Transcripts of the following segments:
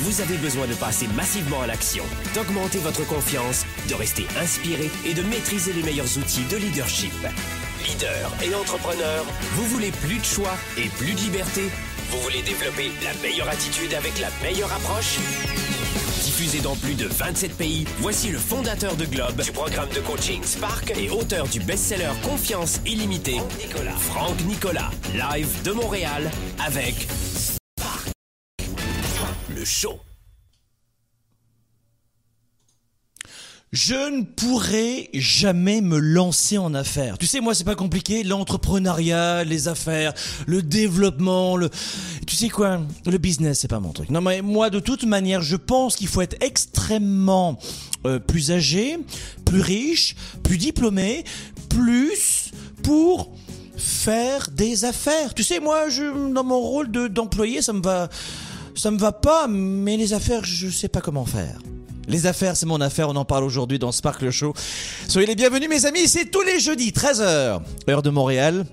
vous avez besoin de passer massivement à l'action, d'augmenter votre confiance, de rester inspiré et de maîtriser les meilleurs outils de leadership. Leader et entrepreneur, vous voulez plus de choix et plus de liberté? Vous voulez développer la meilleure attitude avec la meilleure approche? Diffusé dans plus de 27 pays, voici le fondateur de Globe, du programme de coaching Spark et auteur du best-seller Confiance illimitée, Nicolas. Franck Nicolas, live de Montréal avec. Le show. Je ne pourrai jamais me lancer en affaires. Tu sais, moi, c'est pas compliqué. L'entrepreneuriat, les affaires, le développement, le, tu sais quoi? Le business, c'est pas mon truc. Non, mais moi, de toute manière, je pense qu'il faut être extrêmement euh, plus âgé, plus riche, plus diplômé, plus pour faire des affaires. Tu sais, moi, dans mon rôle de, d'employé, ça me va, ça me va pas, mais les affaires, je sais pas comment faire. Les affaires, c'est mon affaire, on en parle aujourd'hui dans Sparkle Show. Soyez les bienvenus mes amis, c'est tous les jeudis, 13h, heure de Montréal.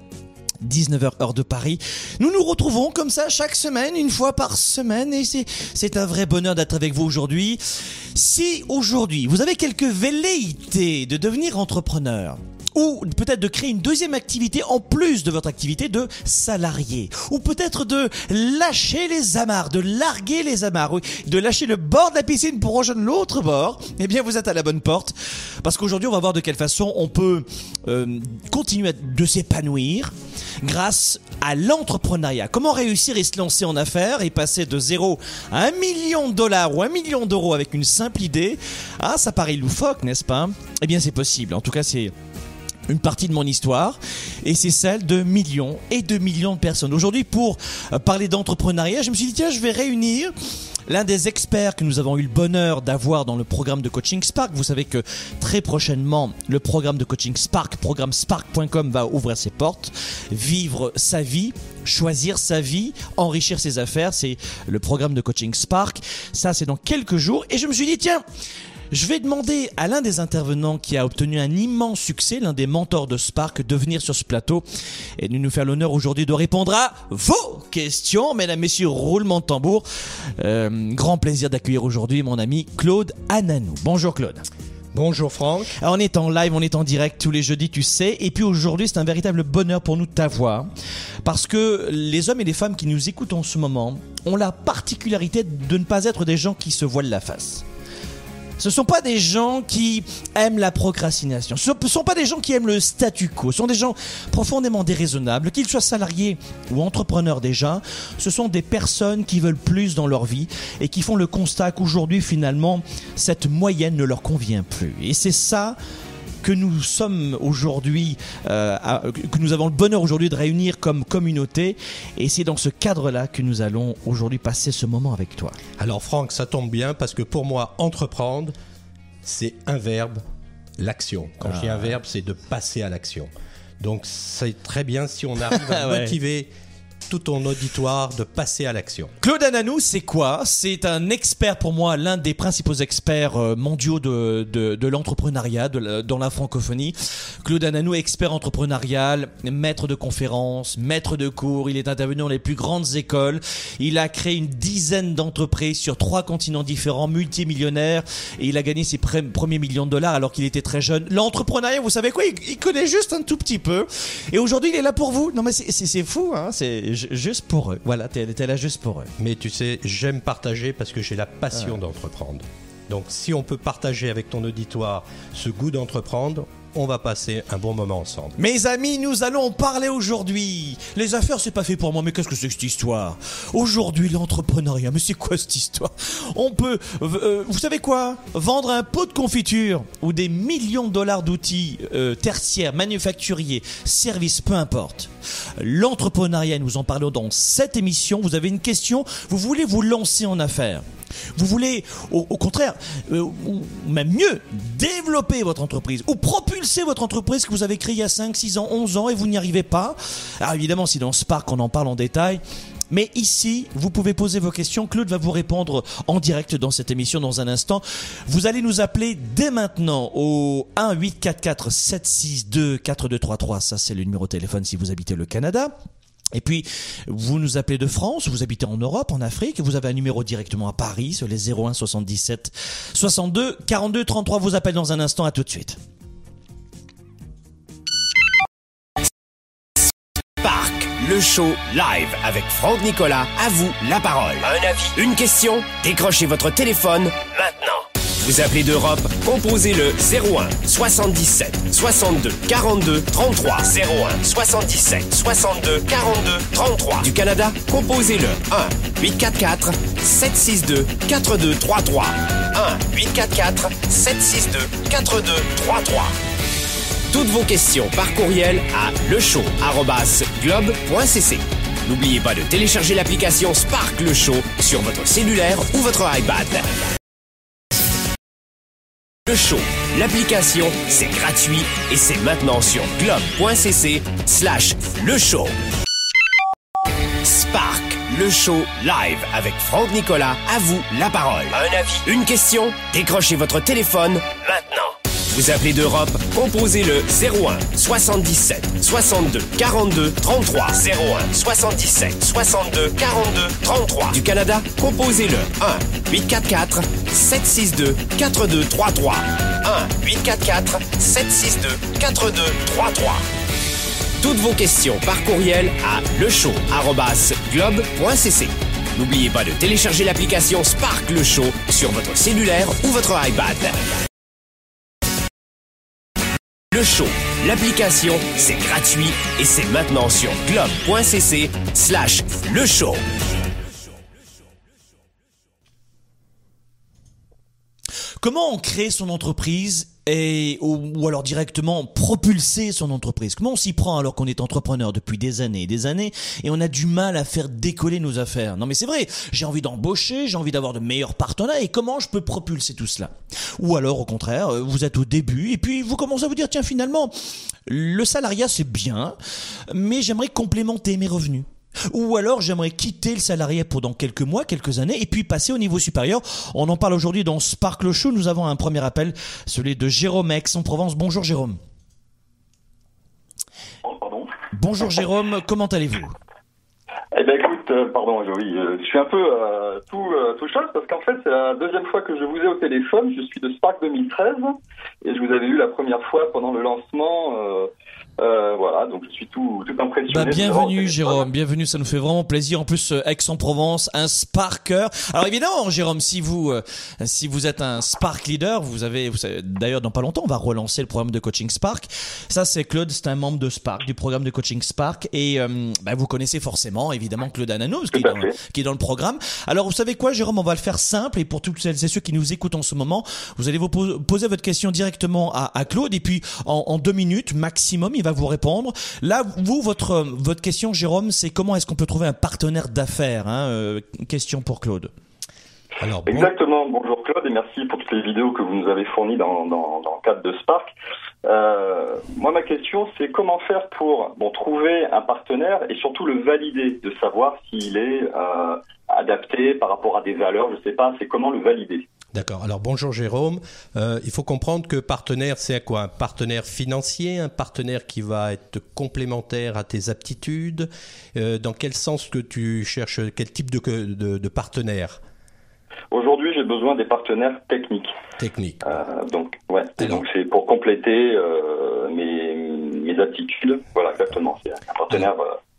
19h heure de Paris. Nous nous retrouvons comme ça chaque semaine, une fois par semaine, et c'est, un vrai bonheur d'être avec vous aujourd'hui. Si aujourd'hui vous avez quelques velléités de devenir entrepreneur, ou peut-être de créer une deuxième activité en plus de votre activité de salarié, ou peut-être de lâcher les amarres, de larguer les amarres, de lâcher le bord de la piscine pour rejoindre l'autre bord, eh bien vous êtes à la bonne porte, parce qu'aujourd'hui on va voir de quelle façon on peut euh, continuer de s'épanouir grâce à l'entrepreneuriat. Comment réussir et se lancer en affaires et passer de zéro à un million de dollars ou un million d'euros avec une simple idée? Ah, ça paraît loufoque, n'est-ce pas? Eh bien c'est possible. En tout cas c'est une partie de mon histoire et c'est celle de millions et de millions de personnes. Aujourd'hui, pour euh, parler d'entrepreneuriat, je me suis dit tiens, je vais réunir l'un des experts que nous avons eu le bonheur d'avoir dans le programme de coaching Spark. Vous savez que très prochainement, le programme de coaching Spark, programme spark.com va ouvrir ses portes, vivre sa vie, choisir sa vie, enrichir ses affaires, c'est le programme de coaching Spark. Ça, c'est dans quelques jours et je me suis dit tiens, je vais demander à l'un des intervenants qui a obtenu un immense succès, l'un des mentors de Spark, de venir sur ce plateau et de nous faire l'honneur aujourd'hui de répondre à vos questions. Mesdames, Messieurs, roulement de tambour. Euh, grand plaisir d'accueillir aujourd'hui mon ami Claude Ananou. Bonjour Claude. Bonjour Franck. Alors, on est en live, on est en direct tous les jeudis, tu sais. Et puis aujourd'hui, c'est un véritable bonheur pour nous de t'avoir. Parce que les hommes et les femmes qui nous écoutent en ce moment ont la particularité de ne pas être des gens qui se voilent la face. Ce sont pas des gens qui aiment la procrastination. Ce ne sont pas des gens qui aiment le statu quo. Ce sont des gens profondément déraisonnables, qu'ils soient salariés ou entrepreneurs déjà. Ce sont des personnes qui veulent plus dans leur vie et qui font le constat qu'aujourd'hui, finalement, cette moyenne ne leur convient plus. Et c'est ça que nous sommes aujourd'hui, euh, que nous avons le bonheur aujourd'hui de réunir comme communauté. Et c'est dans ce cadre-là que nous allons aujourd'hui passer ce moment avec toi. Alors Franck, ça tombe bien parce que pour moi, entreprendre, c'est un verbe, l'action. Quand je dis un verbe, c'est de passer à l'action. Donc c'est très bien si on arrive à Ouais. motiver tout ton auditoire de passer à l'action. Claude Ananou, c'est quoi? C'est un expert pour moi, l'un des principaux experts euh, mondiaux de, de, de l'entrepreneuriat dans la francophonie. Claude Ananou, expert entrepreneurial, maître de conférences, maître de cours. Il est intervenu dans les plus grandes écoles. Il a créé une dizaine d'entreprises sur trois continents différents, multimillionnaire, et il a gagné ses pre- premiers millions de dollars alors qu'il était très jeune. L'entrepreneuriat, vous savez quoi? Il, connaît juste un tout petit peu. Et aujourd'hui, il est là pour vous. Non mais c'est- fou, hein juste pour eux. Voilà, t'es t'es là juste pour eux. Mais tu sais, j'aime partager parce que j'ai la passion d'entreprendre. Donc si on peut partager avec ton auditoire ce goût d'entreprendre, on va passer un bon moment ensemble. Mes amis, nous allons parler aujourd'hui. Les affaires, c'est pas fait pour moi, mais qu'est-ce que c'est que cette histoire? Aujourd'hui, l'entrepreneuriat, mais c'est quoi cette histoire? On peut, euh, vous savez quoi? Vendre un pot de confiture ou des millions de dollars d'outils euh, tertiaires, manufacturiers, services, peu importe. L'entrepreneuriat, nous en parlons dans cette émission. Vous avez une question, vous voulez vous lancer en affaires? Vous voulez, au, au contraire, euh, ou même mieux, développer votre entreprise ou propulser votre entreprise que vous avez créée il y a 5, 6 ans, 11 ans et vous n'y arrivez pas. Alors évidemment, si dans Spark on en parle en détail, mais ici, vous pouvez poser vos questions. Claude va vous répondre en direct dans cette émission dans un instant. Vous allez nous appeler dès maintenant au 1 844 762 4233. Ça, c'est le numéro de téléphone si vous habitez le Canada. Et puis, vous nous appelez de France, vous habitez en Europe, en Afrique, vous avez un numéro directement à Paris sur les 01 77 62 42 33. Vous appelle dans un instant, à tout de suite. Spark, le show live avec Franck Nicolas. À vous la parole. Un avis, une question Décrochez votre téléphone maintenant. Vous appelez d'Europe, composez le 01 77 62 42 33 01 77 62 42 33. Du Canada, composez le 1 844 762 4233 1 844 762 4233. Toutes vos questions par courriel à lechaud@globe.cc. N'oubliez pas de télécharger l'application Spark Le Show sur votre cellulaire ou votre iPad. Le Show, l'application, c'est gratuit et c'est maintenant sur globe.cc slash le show. Spark, le show live avec Franck Nicolas. À vous la parole. Un avis, une question Décrochez votre téléphone maintenant. Vous appelez d'Europe, composez le 01 77 62 42 33 01 77 62 42 33. Du Canada, composez le 1 844 762 4233 1 844 762 4233. Toutes vos questions par courriel à lechaud@globe.cc. N'oubliez pas de télécharger l'application Spark Le Show sur votre cellulaire ou votre iPad. Show, l'application, c'est gratuit et c'est maintenant sur globe.cc slash le show. Comment on crée son entreprise et ou, ou alors directement propulser son entreprise. Comment on s'y prend alors qu'on est entrepreneur depuis des années et des années et on a du mal à faire décoller nos affaires? Non mais c'est vrai, j'ai envie d'embaucher, j'ai envie d'avoir de meilleurs partenaires et comment je peux propulser tout cela? Ou alors au contraire, euh, vous êtes au début et puis vous commencez à vous dire tiens finalement le salariat c'est bien mais j'aimerais complémenter mes revenus. Ou alors j'aimerais quitter le salarié pendant quelques mois, quelques années, et puis passer au niveau supérieur. On en parle aujourd'hui dans Sparkle Show. Nous avons un premier appel, celui de Jérôme Aix-en-Provence. Bonjour Jérôme. Oh, pardon. Bonjour Jérôme, comment allez-vous? Eh ben écoute, euh, pardon, oui, euh, je suis un peu euh, tout, tout chose parce qu'en fait c'est la deuxième fois que je vous ai au téléphone. Je suis de Spark 2013 et je vous avais eu la première fois pendant le lancement. Euh, voilà, donc je suis tout, tout impressionné. Bah, bienvenue. Jérôme, bienvenue, ça nous fait vraiment plaisir. En plus, euh, Aix-en-Provence, un Sparker. Alors évidemment, Jérôme, si vous euh, si vous êtes un Spark leader, vous avez, vous savez, d'ailleurs dans pas longtemps, on va relancer le programme de coaching Spark. Ça, c'est Claude, c'est un membre de Spark, du programme de coaching Spark, et euh, bah, vous connaissez forcément évidemment Claude Ananos qui est, dans, fait. qui est dans le programme. Alors vous savez quoi, Jérôme, on va le faire simple, et pour toutes celles et ceux qui nous écoutent en ce moment, vous allez vous pos- poser votre question directement à, à Claude, et puis en, en deux minutes maximum, il va vous répondre. Là, vous, votre votre question, Jérôme, c'est comment est-ce qu'on peut trouver un partenaire d'affaires hein, euh, Question pour Claude. Alors, Exactement. Bonjour Claude et merci pour toutes les vidéos que vous nous avez fournies dans, dans, le cadre de Spark. Euh, moi, ma question, c'est comment faire pour bon, trouver un partenaire et surtout le valider, de savoir s'il est euh, adapté par rapport à des valeurs, je sais pas, c'est comment le valider? D'accord. Alors bonjour Jérôme. Euh, il faut comprendre que partenaire, c'est quoi? Un partenaire financier, un partenaire qui va être complémentaire à tes aptitudes. Euh, dans quel sens que tu cherches Quel type de, de, de partenaire? Aujourd'hui, j'ai besoin des partenaires techniques. technique Euh, donc, ouais. Alors. donc, c'est pour compléter mes, mes aptitudes. Voilà, exactement. C'est un partenaire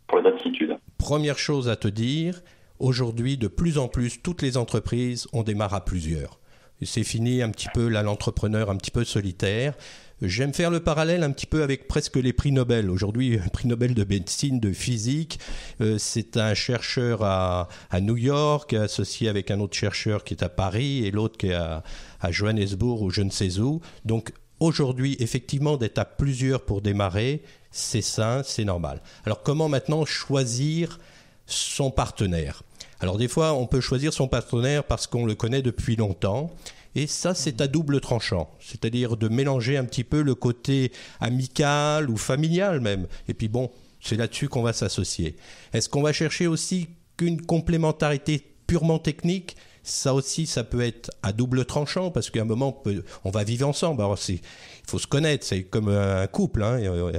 pour les aptitudes. Première chose à te dire, aujourd'hui, de plus en plus, toutes les entreprises, on démarre à plusieurs. C'est fini un petit peu là l'entrepreneur un petit peu solitaire. J'aime faire le parallèle un petit peu avec presque les prix Nobel. Aujourd'hui, un prix Nobel de médecine, de physique, euh, c'est un chercheur à, à New York, associé avec un autre chercheur qui est à Paris et l'autre qui est à, à Johannesburg ou je ne sais où. Donc aujourd'hui, effectivement, d'être à plusieurs pour démarrer, c'est sain, c'est normal. Alors comment maintenant choisir son partenaire Alors des fois, on peut choisir son partenaire parce qu'on le connaît depuis longtemps. Et ça, c'est à double tranchant. C'est-à-dire de mélanger un petit peu le côté amical ou familial même. Et puis bon, c'est là-dessus qu'on va s'associer. Est-ce qu'on va chercher aussi qu'une complémentarité purement technique ça aussi, ça peut être à double tranchant parce qu'à un moment, on, va vivre ensemble. Alors, il faut se connaître, c'est comme un couple. Hein.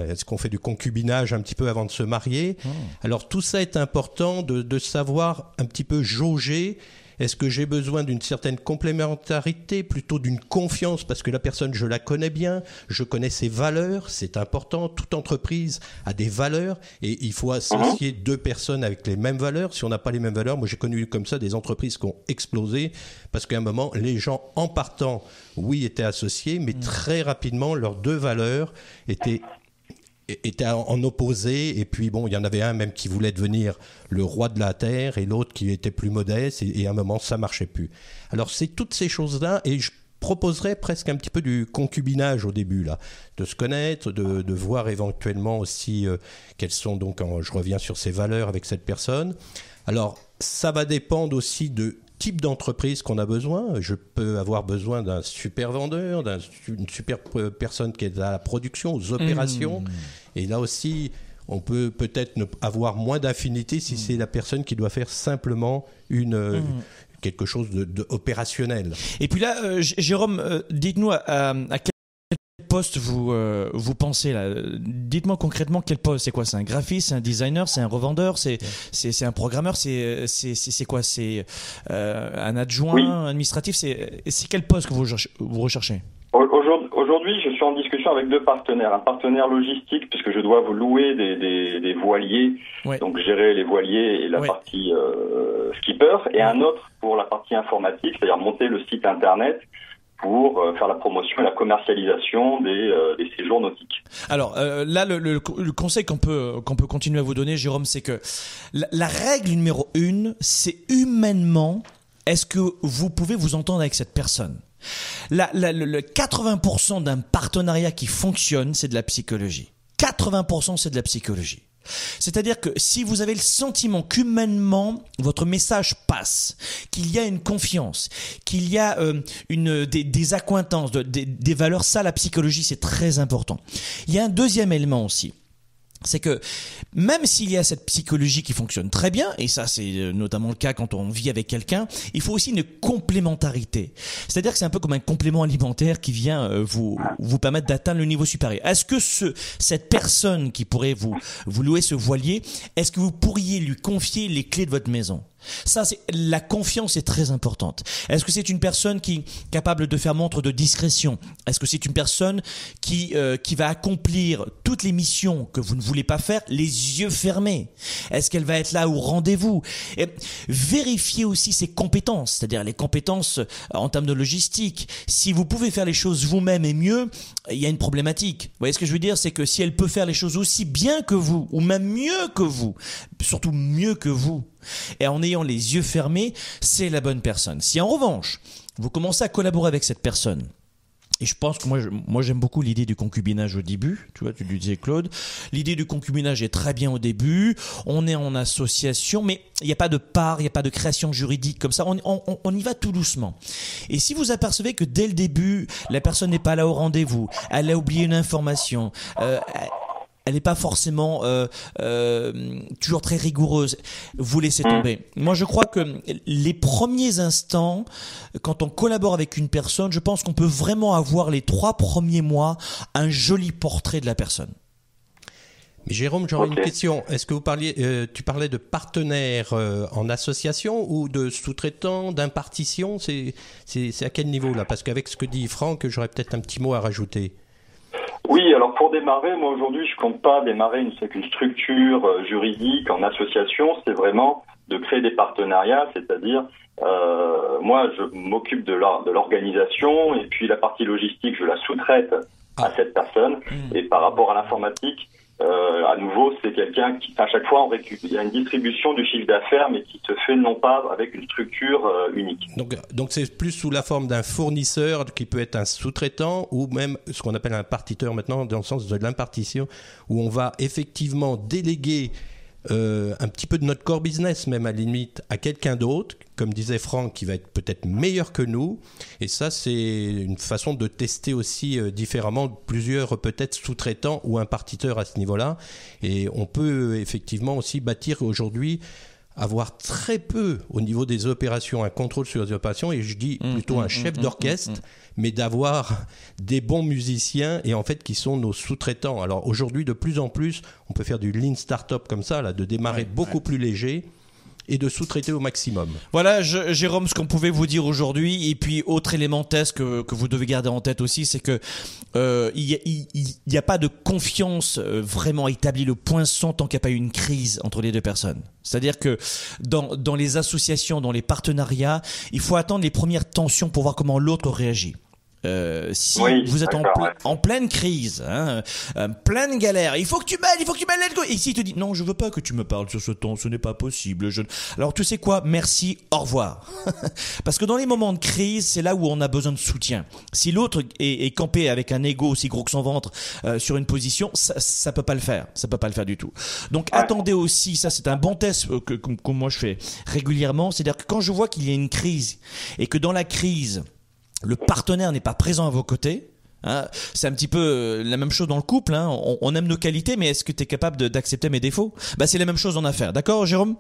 Est-ce qu'on fait du concubinage un petit peu avant de se marier? Oh. Alors, tout ça est important de, de savoir un petit peu jauger est-ce que j'ai besoin d'une certaine complémentarité, plutôt d'une confiance, parce que la personne, je la connais bien, je connais ses valeurs, c'est important. Toute entreprise a des valeurs et il faut associer mhm. deux personnes avec les mêmes valeurs. Si on n'a pas les mêmes valeurs, moi j'ai connu comme ça des entreprises qui ont explosé parce qu'à un moment, les gens en partant, oui, étaient associés, mais mhm. très rapidement, leurs deux valeurs étaient était en opposé, et puis bon, il y en avait un même qui voulait devenir le roi de la terre, et l'autre qui était plus modeste, et, à un moment, ça marchait plus. Alors c'est toutes ces choses-là, et je proposerais presque un petit peu du concubinage au début, là, de se connaître, de, voir éventuellement aussi euh, quelles sont, donc, je reviens sur ces valeurs avec cette personne. Alors, ça va dépendre aussi de type d'entreprise qu'on a besoin. Je peux avoir besoin d'un super vendeur, d'une super personne qui est à la production, aux opérations. Mmh. Et là aussi, on peut peut-être avoir moins d'affinité si mmh. c'est la personne qui doit faire simplement une, mmh. quelque chose d'opérationnel. Et puis là, euh, Jérôme, euh, dites-nous à, à quel poste vous, euh, vous pensez là? Dites-moi concrètement quel poste. C'est quoi? C'est un graphiste, c'est un designer, c'est un revendeur, c'est c'est un programmeur, c'est c'est quoi? C'est euh, un adjoint administratif. C'est c'est quel poste que vous vous recherchez? Aujourd'hui, je suis en discussion avec deux partenaires. Un partenaire logistique, puisque je dois vous louer des, des, voiliers, donc gérer les voiliers et la partie euh, skipper, et un autre pour la partie informatique, c'est-à-dire monter le site internet pour euh, faire la promotion et la commercialisation des, euh, des séjours nautiques. Alors euh, là, le, le, conseil qu'on peut qu'on peut continuer à vous donner, Jérôme, c'est que la, règle numéro une, c'est humainement, est-ce que vous pouvez vous entendre avec cette personne? La, la, le 80% d'un partenariat qui fonctionne, c'est de la psychologie. 80% c'est de la psychologie. C'est-à-dire que si vous avez le sentiment qu'humainement votre message passe, qu'il y a une confiance, qu'il y a euh, une des, des accointances, des, des valeurs, ça la psychologie c'est très important. Il y a un deuxième élément aussi c'est que même s'il y a cette psychologie qui fonctionne très bien, et ça c'est euh, notamment le cas quand on vit avec quelqu'un, il faut aussi une complémentarité. C'est-à-dire que c'est un peu comme un complément alimentaire qui vient euh, vous vous permettre d'atteindre le niveau supérieur. Est-ce que ce cette personne qui pourrait vous vous louer ce voilier, est-ce que vous pourriez lui confier les clés de votre maison? Ça, c'est la confiance est très importante. Est-ce que c'est une personne qui est capable de faire montre de discrétion? Est-ce que c'est une personne qui euh, qui va accomplir toutes les missions que vous ne voulez pas faire les yeux fermés? Est-ce qu'elle va être là au rendez-vous? Vérifiez aussi ses compétences, c'est-à-dire les compétences euh, en termes de logistique. Si vous pouvez faire les choses vous-même et mieux, il y a une problématique. Vous voyez ce que je veux dire? C'est que si elle peut faire les choses aussi bien que vous, ou même mieux que vous, surtout mieux que vous, et en ayant les yeux fermés, c'est la bonne personne. Si en revanche, vous commencez à collaborer avec cette personne, et je pense que moi, moi j'aime beaucoup l'idée du concubinage au début. Tu vois, tu lui disais Claude. L'idée du concubinage est très bien au début. On est en association, mais il n'y a pas de part, il n'y a pas de création juridique comme ça. On, y va tout doucement. Et si vous apercevez que dès le début, la personne n'est pas là au rendez-vous, elle a oublié une information, euh, elle n'est pas forcément euh, euh, toujours très rigoureuse. Vous laissez mm. tomber. Moi, je crois que les premiers instants, quand on collabore avec une personne, je pense qu'on peut vraiment avoir les trois premiers mois un joli portrait de la personne. Mais Jérôme, j'aurais une question. Est-ce que vous parliez, euh, tu parlais de partenaires en association ou de sous-traitants, d'impartition? C'est à quel niveau là? Parce qu'avec ce que dit Franck, j'aurais peut-être un petit mot à rajouter. Oui, alors pour démarrer, moi aujourd'hui, je compte pas démarrer une, une structure euh, juridique en association. C'est vraiment de créer des partenariats, c'est-à-dire euh, moi, je m'occupe de l'organisation et puis la partie logistique, je la sous-traite à ah. cette personne. Mmh. Et par rapport à l'informatique, euh, à nouveau, c'est quelqu'un qui, à chaque fois, il y a une distribution du chiffre d'affaires, mais qui se fait non pas avec une structure euh, unique. Donc, donc c'est plus sous la forme d'un fournisseur qui peut être un sous-traitant ou même ce qu'on appelle un partiteur maintenant, dans le sens de l'impartition, où on va effectivement déléguer euh, un petit peu de notre core business, même à la limite, à quelqu'un d'autre, comme disait Franck, qui va être peut-être meilleur que nous. Et ça, c'est une façon de tester aussi euh, différemment plusieurs peut-être sous-traitants ou un partiteur à ce niveau-là. Et on peut effectivement aussi bâtir aujourd'hui avoir très peu au niveau des opérations, un contrôle sur les opérations, et je dis Mmh, plutôt mmh, un chef mmh, d'orchestre, mmh. Mais d'avoir des bons musiciens et en fait qui sont nos sous-traitants. Alors aujourd'hui, de plus en plus, on peut faire du lean startup comme ça, là, de démarrer Ouais, beaucoup ouais. plus léger et de sous-traiter au maximum. Voilà, je- Jérôme, ce qu'on pouvait vous dire aujourd'hui, et puis autre élément test que, que vous devez garder en tête aussi, c'est que euh, il n'y a, pas de confiance euh, vraiment établie, le poinçon, tant qu'il n'y a pas eu une crise entre les deux personnes. C'est-à-dire que dans, dans les associations, dans les partenariats, il faut attendre les premières tensions pour voir comment l'autre réagit. Euh, si Oui, vous êtes en, ple- ouais. en pleine crise, hein, euh, pleine galère, il faut que tu m'aides, il faut que tu m'aides. Et s'il te dit non, je veux pas que tu me parles sur ce ton, ce n'est pas possible. Je... Alors tu sais quoi, merci, au revoir. Parce que dans les moments de crise, c'est là où on a besoin de soutien. Si l'autre est, est campé avec un ego aussi gros que son ventre euh, sur une position, ça, ça peut pas le faire, ça peut pas le faire du tout. Donc attendez aussi, ça c'est un bon test euh, que, que, que moi je fais régulièrement, c'est-à-dire que quand je vois qu'il y a une crise et que dans la crise le partenaire n'est pas présent à vos côtés. hein, c'est un petit peu euh, la même chose dans le couple. hein, on, on aime nos qualités, mais est-ce que tu es capable d'accepter mes défauts? Bah, C'est la même chose en affaires. D'accord, Jérôme?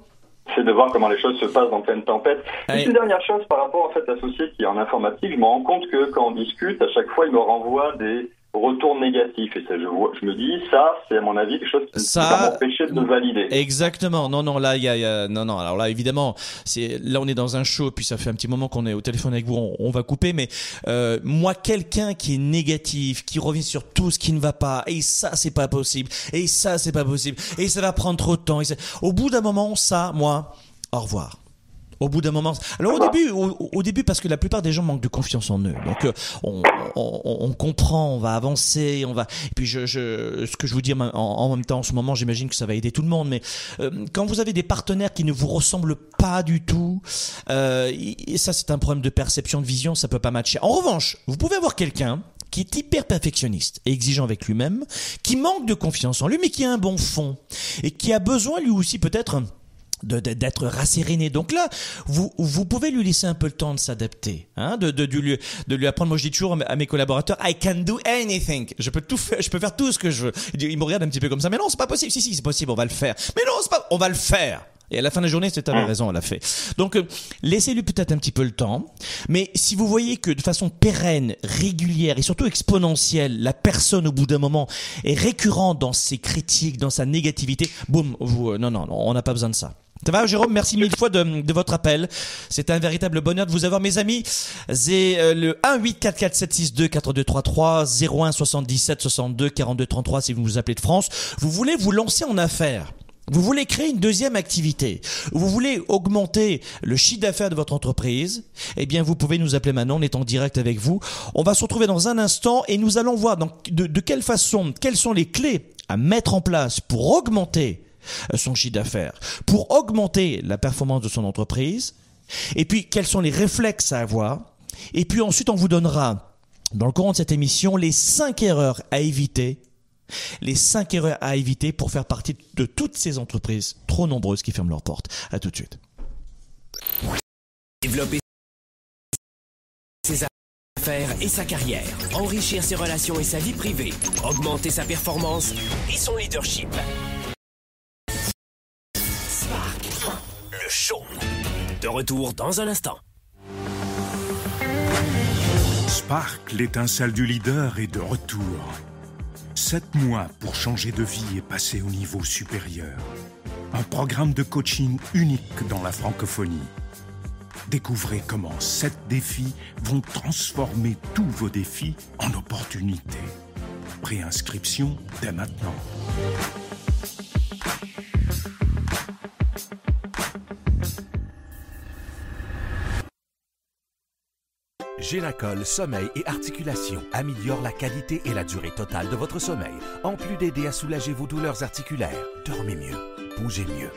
C'est de voir comment les choses se passent en pleine tempête. Allez. Une dernière chose par rapport en fait à l'associé qui est en informatique, je me rends compte que quand on discute, à chaque fois il me renvoie des retours négatifs et ça je vois, je me dis ça c'est à mon avis quelque chose qui Ça- pas m'empêcher de me valider. Exactement. Non, non, là, il y a, il y a- non, non. Alors là, évidemment, c'est là, on est dans un show, puis ça fait un petit moment qu'on est au téléphone avec vous. On, on va couper, mais euh, moi, quelqu'un qui est négatif, qui revient sur tout ce qui ne va pas, et ça, c'est pas possible, et ça, c'est pas possible, et ça va prendre trop de temps. et ça- Au bout d'un moment, ça, moi, au revoir. Au bout d'un moment. Alors au début, au, au début, parce que la plupart des gens manquent de confiance en eux. Donc euh, on, on, on- comprend, on va avancer, on va. Et puis je, je, ce que je vous dis en, en même temps en ce moment, j'imagine que ça va aider tout le monde. Mais euh, quand vous avez des partenaires qui ne vous ressemblent pas du tout, euh, et ça c'est un problème de perception, de vision, ça peut pas matcher. En revanche, vous pouvez avoir quelqu'un qui est hyper perfectionniste et exigeant avec lui-même, qui manque de confiance en lui, mais qui a un bon fond et qui a besoin lui aussi peut-être d'être rasséréné. Donc là, vous, vous pouvez lui laisser un peu le temps de s'adapter, hein, de, de, de lui, de lui apprendre. Moi, je dis toujours à mes- à collaborateurs, I can do anything. Je peux tout faire, je peux faire tout ce que je veux. Ils me regardent un petit peu comme ça, mais non, c'est pas possible. Si, si, c'est possible, on va le faire. Mais non, c'est pas, on va le faire. Et à la fin de la journée, c'est avait raison, elle a fait. Donc, euh, laissez-lui peut-être un petit peu le temps. Mais si vous voyez que de façon pérenne, régulière et surtout exponentielle, la personne au bout d'un moment est récurrente dans ses critiques, dans sa négativité, boum, vous, euh, non, non, non, on n'a pas besoin de ça. Ça va, Jérôme? Merci mille fois de, de votre appel. C'est un véritable bonheur de vous avoir, mes amis. C'est euh, le 1 8 4 4 7 6 2 4 2 3 3 01 77 62 42 33 si vous nous appelez de France. Vous voulez vous lancer en affaires. Vous voulez créer une deuxième activité. Vous voulez augmenter le chiffre d'affaires de votre entreprise. Eh bien, vous pouvez nous appeler maintenant. On est en direct avec vous. On va se retrouver dans un instant et nous allons voir donc de, de quelle façon, quelles sont les clés à mettre en place pour augmenter son chiffre d'affaires, pour augmenter la performance de son entreprise, et puis quels sont les réflexes à avoir, et puis ensuite on vous donnera, dans le courant de cette émission, les cinq erreurs à éviter, les cinq erreurs à éviter pour faire partie de toutes ces entreprises trop nombreuses qui ferment leurs portes. À tout de suite. Développer ses affaires et sa carrière, enrichir ses relations et sa vie privée, augmenter sa performance et son leadership. De retour dans un instant. Spark, l'étincelle du leader, est de retour. Sept mois pour changer de vie et passer au niveau supérieur. Un programme de coaching unique dans la francophonie. Découvrez comment sept défis vont transformer tous vos défis en opportunités. Préinscription dès maintenant. Génacol Sommeil et Articulation améliore la qualité et la durée totale de votre sommeil, en plus d'aider à soulager vos douleurs articulaires. Dormez mieux, bougez mieux.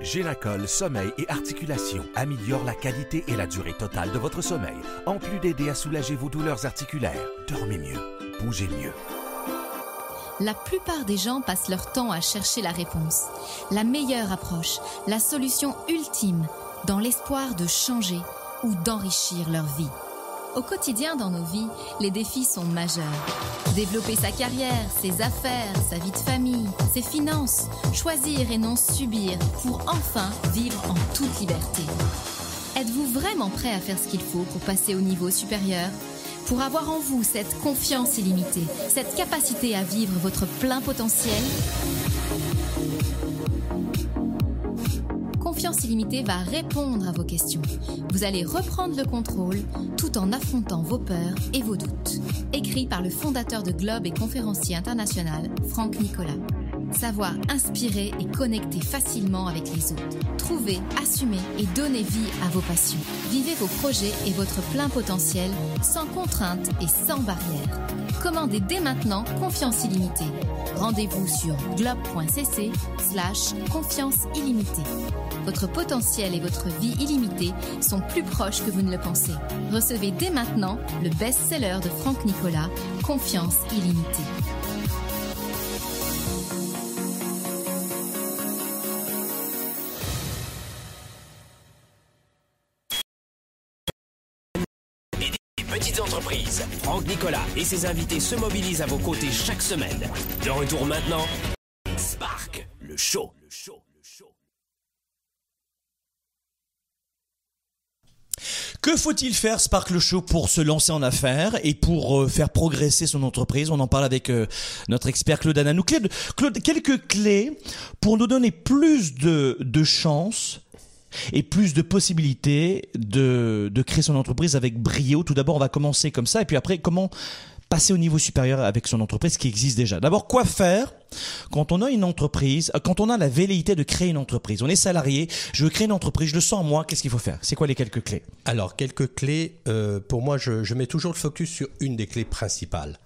Génacol Sommeil et Articulation améliore la qualité et la durée totale de votre sommeil, en plus d'aider à soulager vos douleurs articulaires. Dormez mieux, bougez mieux. La plupart des gens passent leur temps à chercher la réponse, la meilleure approche, la solution ultime, dans l'espoir de changer ou d'enrichir leur vie. Au quotidien dans nos vies, les défis sont majeurs. Développer sa carrière, ses affaires, sa vie de famille, ses finances, choisir et non subir pour enfin vivre en toute liberté. Êtes-vous vraiment prêt à faire ce qu'il faut pour passer au niveau supérieur? Pour avoir en vous cette confiance illimitée, cette capacité à vivre votre plein potentiel Confiance illimitée va répondre à vos questions. Vous allez reprendre le contrôle tout en affrontant vos peurs et vos doutes. Écrit par le fondateur de Globe et conférencier international, Franck Nicolas. Savoir inspirer et connecter facilement avec les autres. Trouver, assumer et donner vie à vos passions. Vivez vos projets et votre plein potentiel sans contraintes et sans barrières. Commandez dès maintenant Confiance illimitée. Rendez-vous sur globe.cc slash confiance illimitée. Votre potentiel et votre vie illimitée sont plus proches que vous ne le pensez. Recevez dès maintenant le best-seller de Franck Nicolas, Confiance illimitée. Nicolas et ses invités se mobilisent à vos côtés chaque semaine. De retour maintenant, Spark, le show. Le le. Que faut-il faire, Sparkle Show, pour se lancer en affaires et pour euh, faire progresser son entreprise? On en parle avec euh, notre expert Claude Ananou. Claude, Claude, quelques clés pour nous donner plus de, de chances et plus de possibilités de, de créer son entreprise avec brio. Tout d'abord, on va commencer comme ça, et puis après, comment passer au niveau supérieur avec son entreprise qui existe déjà. D'abord, quoi faire quand on a une entreprise, euh, quand on a la velléité de créer une entreprise? On est salarié, je veux créer une entreprise, je le sens en moi, qu'est-ce qu'il faut faire? C'est quoi les quelques clés? Alors, quelques clés, euh, pour moi, je, je mets toujours le focus sur une des clés principales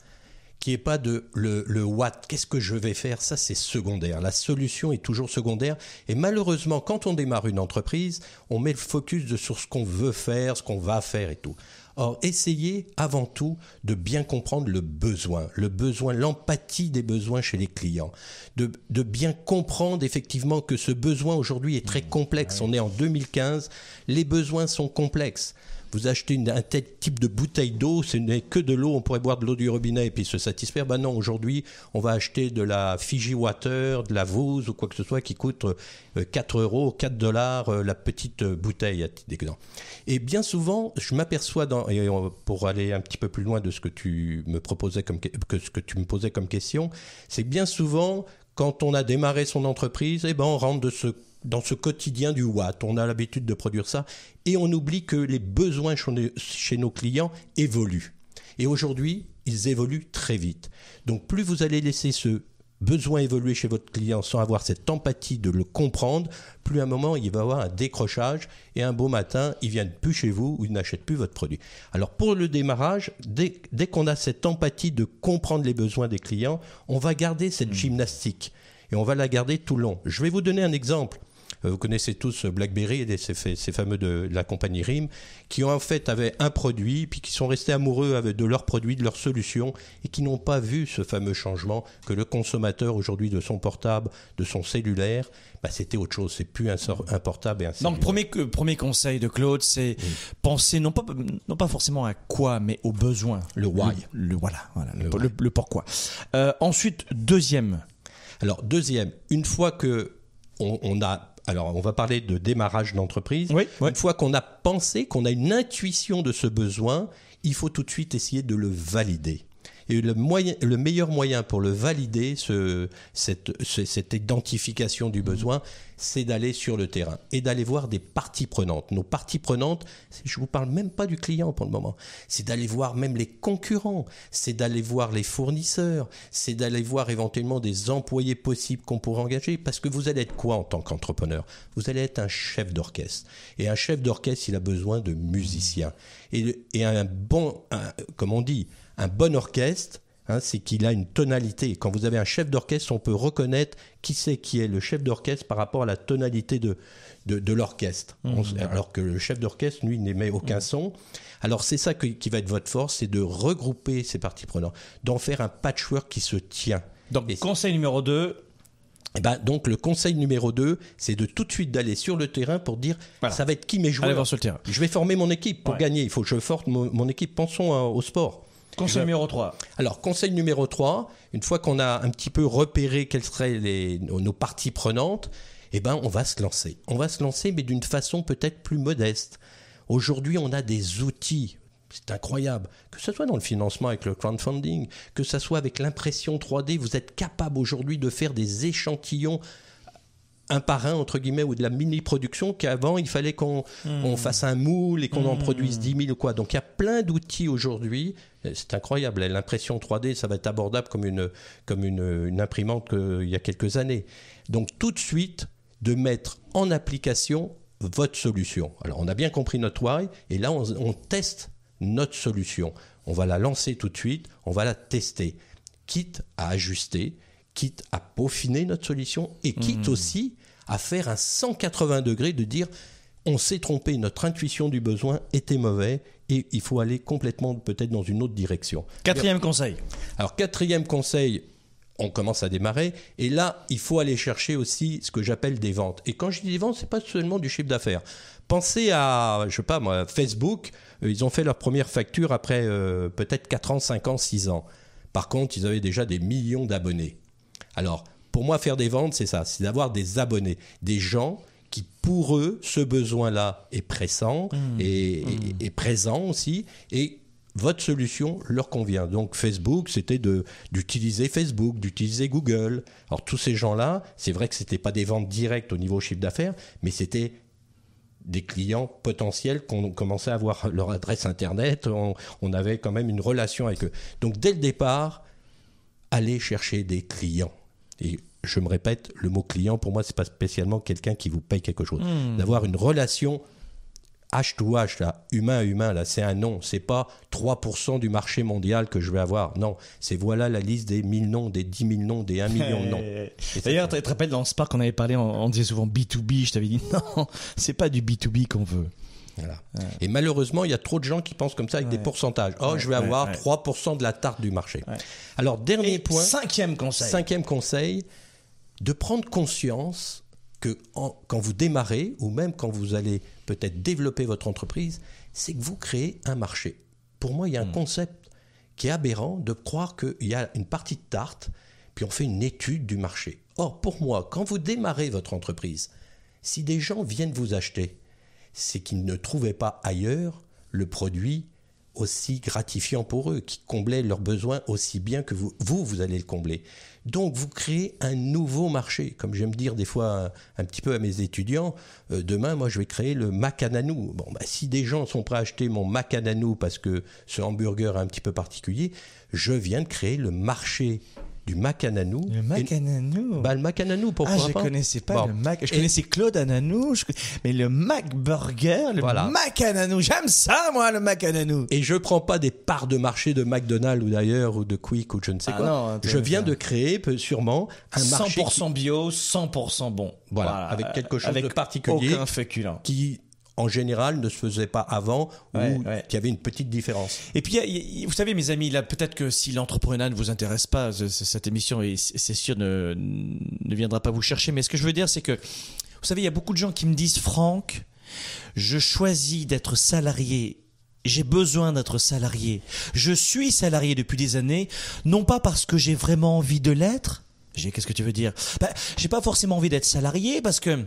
qui est pas de le, le what, qu'est-ce que je vais faire, ça c'est secondaire. La solution est toujours secondaire. Et malheureusement, quand on démarre une entreprise, on met le focus de, sur ce qu'on veut faire, ce qu'on va faire et tout. Or, essayez avant tout de bien comprendre le besoin, le besoin, l'empathie des besoins chez les clients, de, de bien comprendre effectivement que ce besoin aujourd'hui est très complexe. On est en 2015, les besoins sont complexes vous achetez un tel type de bouteille d'eau, ce n'est que de l'eau, on pourrait boire de l'eau du robinet et puis se satisfaire. Ben non, aujourd'hui, on va acheter de la Fiji Water, de la Vose ou quoi que ce soit qui coûte 4 euros, 4 dollars euh, la petite bouteille à titre. Et bien souvent, je m'aperçois dans, pour aller un petit peu plus loin de ce que tu me proposais comme, que ce que tu me posais comme question, c'est bien souvent, quand on a démarré son entreprise, eh ben on rentre de ce dans ce quotidien du Watt. On a l'habitude de produire ça et on oublie que les besoins chez nos clients évoluent. Et aujourd'hui, ils évoluent très vite. Donc plus vous allez laisser ce besoin évoluer chez votre client sans avoir cette empathie de le comprendre, plus à un moment il va avoir un décrochage et un beau matin il vient plus chez vous ou il n'achète plus votre produit. Alors pour le démarrage, dès, dès qu'on a cette empathie de comprendre les besoins des clients, on va garder cette gymnastique et on va la garder tout le long. Je vais vous donner un exemple. Vous connaissez tous BlackBerry et ces, ces fameux de, la compagnie RIM, qui en fait avaient un produit, puis qui sont restés amoureux de leur produit, de leur solution, et qui n'ont pas vu ce fameux changement que le consommateur aujourd'hui de son portable, de son cellulaire, bah, c'était autre chose. C'est plus un, un portable et un cellulaire. Donc premier premier conseil de Claude, c'est oui. penser non pas non pas forcément à quoi, mais aux besoins. Le why. Le, le voilà, voilà, le, le, le pourquoi. Euh, ensuite deuxième. Alors deuxième, une fois que on, on a alors, on va parler de démarrage d'entreprise. Oui. Une fois qu'on a pensé, qu'on a une intuition de ce besoin, il faut tout de suite essayer de le valider. Et le, meilleur moyen pour le valider, ce, cette, ce, cette identification du besoin, c'est d'aller sur le terrain et d'aller voir des parties prenantes. Nos parties prenantes, je vous parle même pas du client pour le moment, c'est d'aller voir même les concurrents, c'est d'aller voir les fournisseurs, c'est d'aller voir éventuellement des employés possibles qu'on pourrait engager. Parce que vous allez être quoi en tant qu'entrepreneur? Vous allez être un chef d'orchestre. Et un chef d'orchestre, il a besoin de musiciens. Et, un bon, comme on dit, un bon orchestre, hein, c'est qu'il a une tonalité. Quand vous avez un chef d'orchestre, on peut reconnaître qui c'est qui est le chef d'orchestre par rapport à la tonalité de, de, de l'orchestre. Mmh. Alors que le chef d'orchestre, lui, n'émet aucun son. Alors c'est ça que- qui va être votre force, c'est de regrouper ces parties prenantes, d'en faire un patchwork qui se tient. Donc, Et- conseil numéro 2, Eh ben, donc le conseil numéro 2, c'est de tout de suite d'aller sur le terrain pour dire Voilà. ça va être qui mes allez joueurs. voir sur le terrain. Je vais former mon équipe pour Ouais. gagner. Il faut que je forme mon, mon équipe. Pensons à- au sport. Conseil numéro 3. Alors, conseil numéro 3, une fois qu'on a un petit peu repéré quelles seraient les, nos, nos parties prenantes, eh ben, on va se lancer. On va se lancer, mais d'une façon peut-être plus modeste. Aujourd'hui, on a des outils. C'est incroyable. Que ce soit dans le financement avec le crowdfunding, que ce soit avec l'impression 3D, vous êtes capable aujourd'hui de faire des échantillons un par un, entre guillemets, ou de la mini-production qu'avant, il fallait qu'on on fasse un moule et qu'on en produise 10 000 ou quoi. Donc il y a plein d'outils aujourd'hui. C'est incroyable. L'impression 3D, ça va être abordable comme une, comme une, une imprimante qu'il y a quelques années. Donc tout de suite, de mettre en application votre solution. Alors on a bien compris notre why, et là on, on teste notre solution. On va la lancer tout de suite, on va la tester, quitte à ajuster, quitte à peaufiner notre solution, et quitte aussi à faire un 180 degrés de dire on s'est trompé, notre intuition du besoin était mauvais, et il faut aller complètement peut-être dans une autre direction. Quatrième conseil. Alors quatrième conseil, on commence à démarrer et là il faut aller chercher aussi ce que j'appelle des ventes. Et quand je dis des ventes, c'est pas seulement du chiffre d'affaires. Pensez à, je sais pas moi, Facebook. euh, Ils ont fait leur première facture après euh, peut-être 4 ans, 5 ans, 6 ans. Par contre, ils avaient déjà des millions d'abonnés. Alors, pour moi, faire des ventes, c'est ça, c'est d'avoir des abonnés, des gens qui, pour eux, ce besoin-là est pressant et, et- et présent aussi, et votre solution leur convient. Donc Facebook, c'était d'utiliser Facebook, d'utiliser Google. Alors tous ces gens-là, c'est vrai que c'était pas des ventes directes au niveau chiffre d'affaires, mais c'était des clients potentiels qu'on commençait à avoir leur adresse internet, on, on avait quand même une relation avec eux. Donc dès le départ, allez chercher des clients. Et je me répète, le mot client, pour moi, c'est pas spécialement quelqu'un qui vous paye quelque chose. D'avoir une relation H to H, là, humain à humain, là, c'est un nom. C'est pas 3% du marché mondial que je vais avoir. Non, c'est voilà la liste des 1000 noms, des 10 000 noms, des 1 million de noms. D'ailleurs, tu te rappelles dans Spark, on avait parlé, on, on disait souvent B2B. Je t'avais dit non, c'est pas du B2B qu'on veut. Voilà. Et malheureusement, il y a trop de gens qui pensent comme ça avec des pourcentages. Oh, Ouais, je vais ouais, avoir ouais. 3% de la tarte du marché. Ouais. Alors, dernier Et point. cinquième conseil. Cinquième conseil, de prendre conscience que en- quand vous démarrez, ou même quand vous allez peut-être développer votre entreprise, c'est que vous créez un marché. Pour moi, il y a un concept qui est aberrant de croire qu'il y a une partie de tarte, puis on fait une étude du marché. Or, pour moi, quand vous démarrez votre entreprise, si des gens viennent vous acheter, c'est qu'ils ne trouvaient pas ailleurs le produit aussi gratifiant pour eux, qui comblait leurs besoins aussi bien que vous, vous, vous allez le combler. Donc, vous créez un nouveau marché. Comme j'aime dire des fois un, petit peu à mes étudiants, euh, demain, moi, je vais créer le Macananou. Bon, bah, si des gens sont prêts à acheter mon Macananou parce que ce hamburger est un petit peu particulier, je viens de créer le marché du Macananou. Le Et- Mac Ananou. Bah, le Macananou, pourquoi ah, je pas? connaissais pas Bon. le Mac. Je Et- connaissais Claude Ananou, je... mais le Mac Burger, le Voilà. Mac Ananou. J'aime ça, moi, le Mac Ananou. Et je prends pas des parts de marché de McDonald's ou d'ailleurs ou de Quick ou je ne sais Ah quoi. non, je viens de créer sûrement un marché 100% bio, 100% bon. Voilà, avec quelque chose avec de particulier. Aucun féculent. qui, en général, ne se faisait pas avant Ouais, ou ouais. qui avait une petite différence. Et puis, y y vous savez, mes amis, là, peut-être que si l'entrepreneuriat ne vous intéresse pas, ce- ce- cette émission, c'est sûr, ne, ne viendra pas vous chercher. Mais ce que je veux dire, c'est que, vous savez, il y a beaucoup de gens qui me disent, Franck, je choisis d'être salarié. J'ai besoin d'être salarié. Je suis salarié depuis des années, non pas parce que j'ai vraiment envie de l'être. Qu'est-ce que tu veux dire? Ben, J'ai pas forcément envie d'être salarié parce que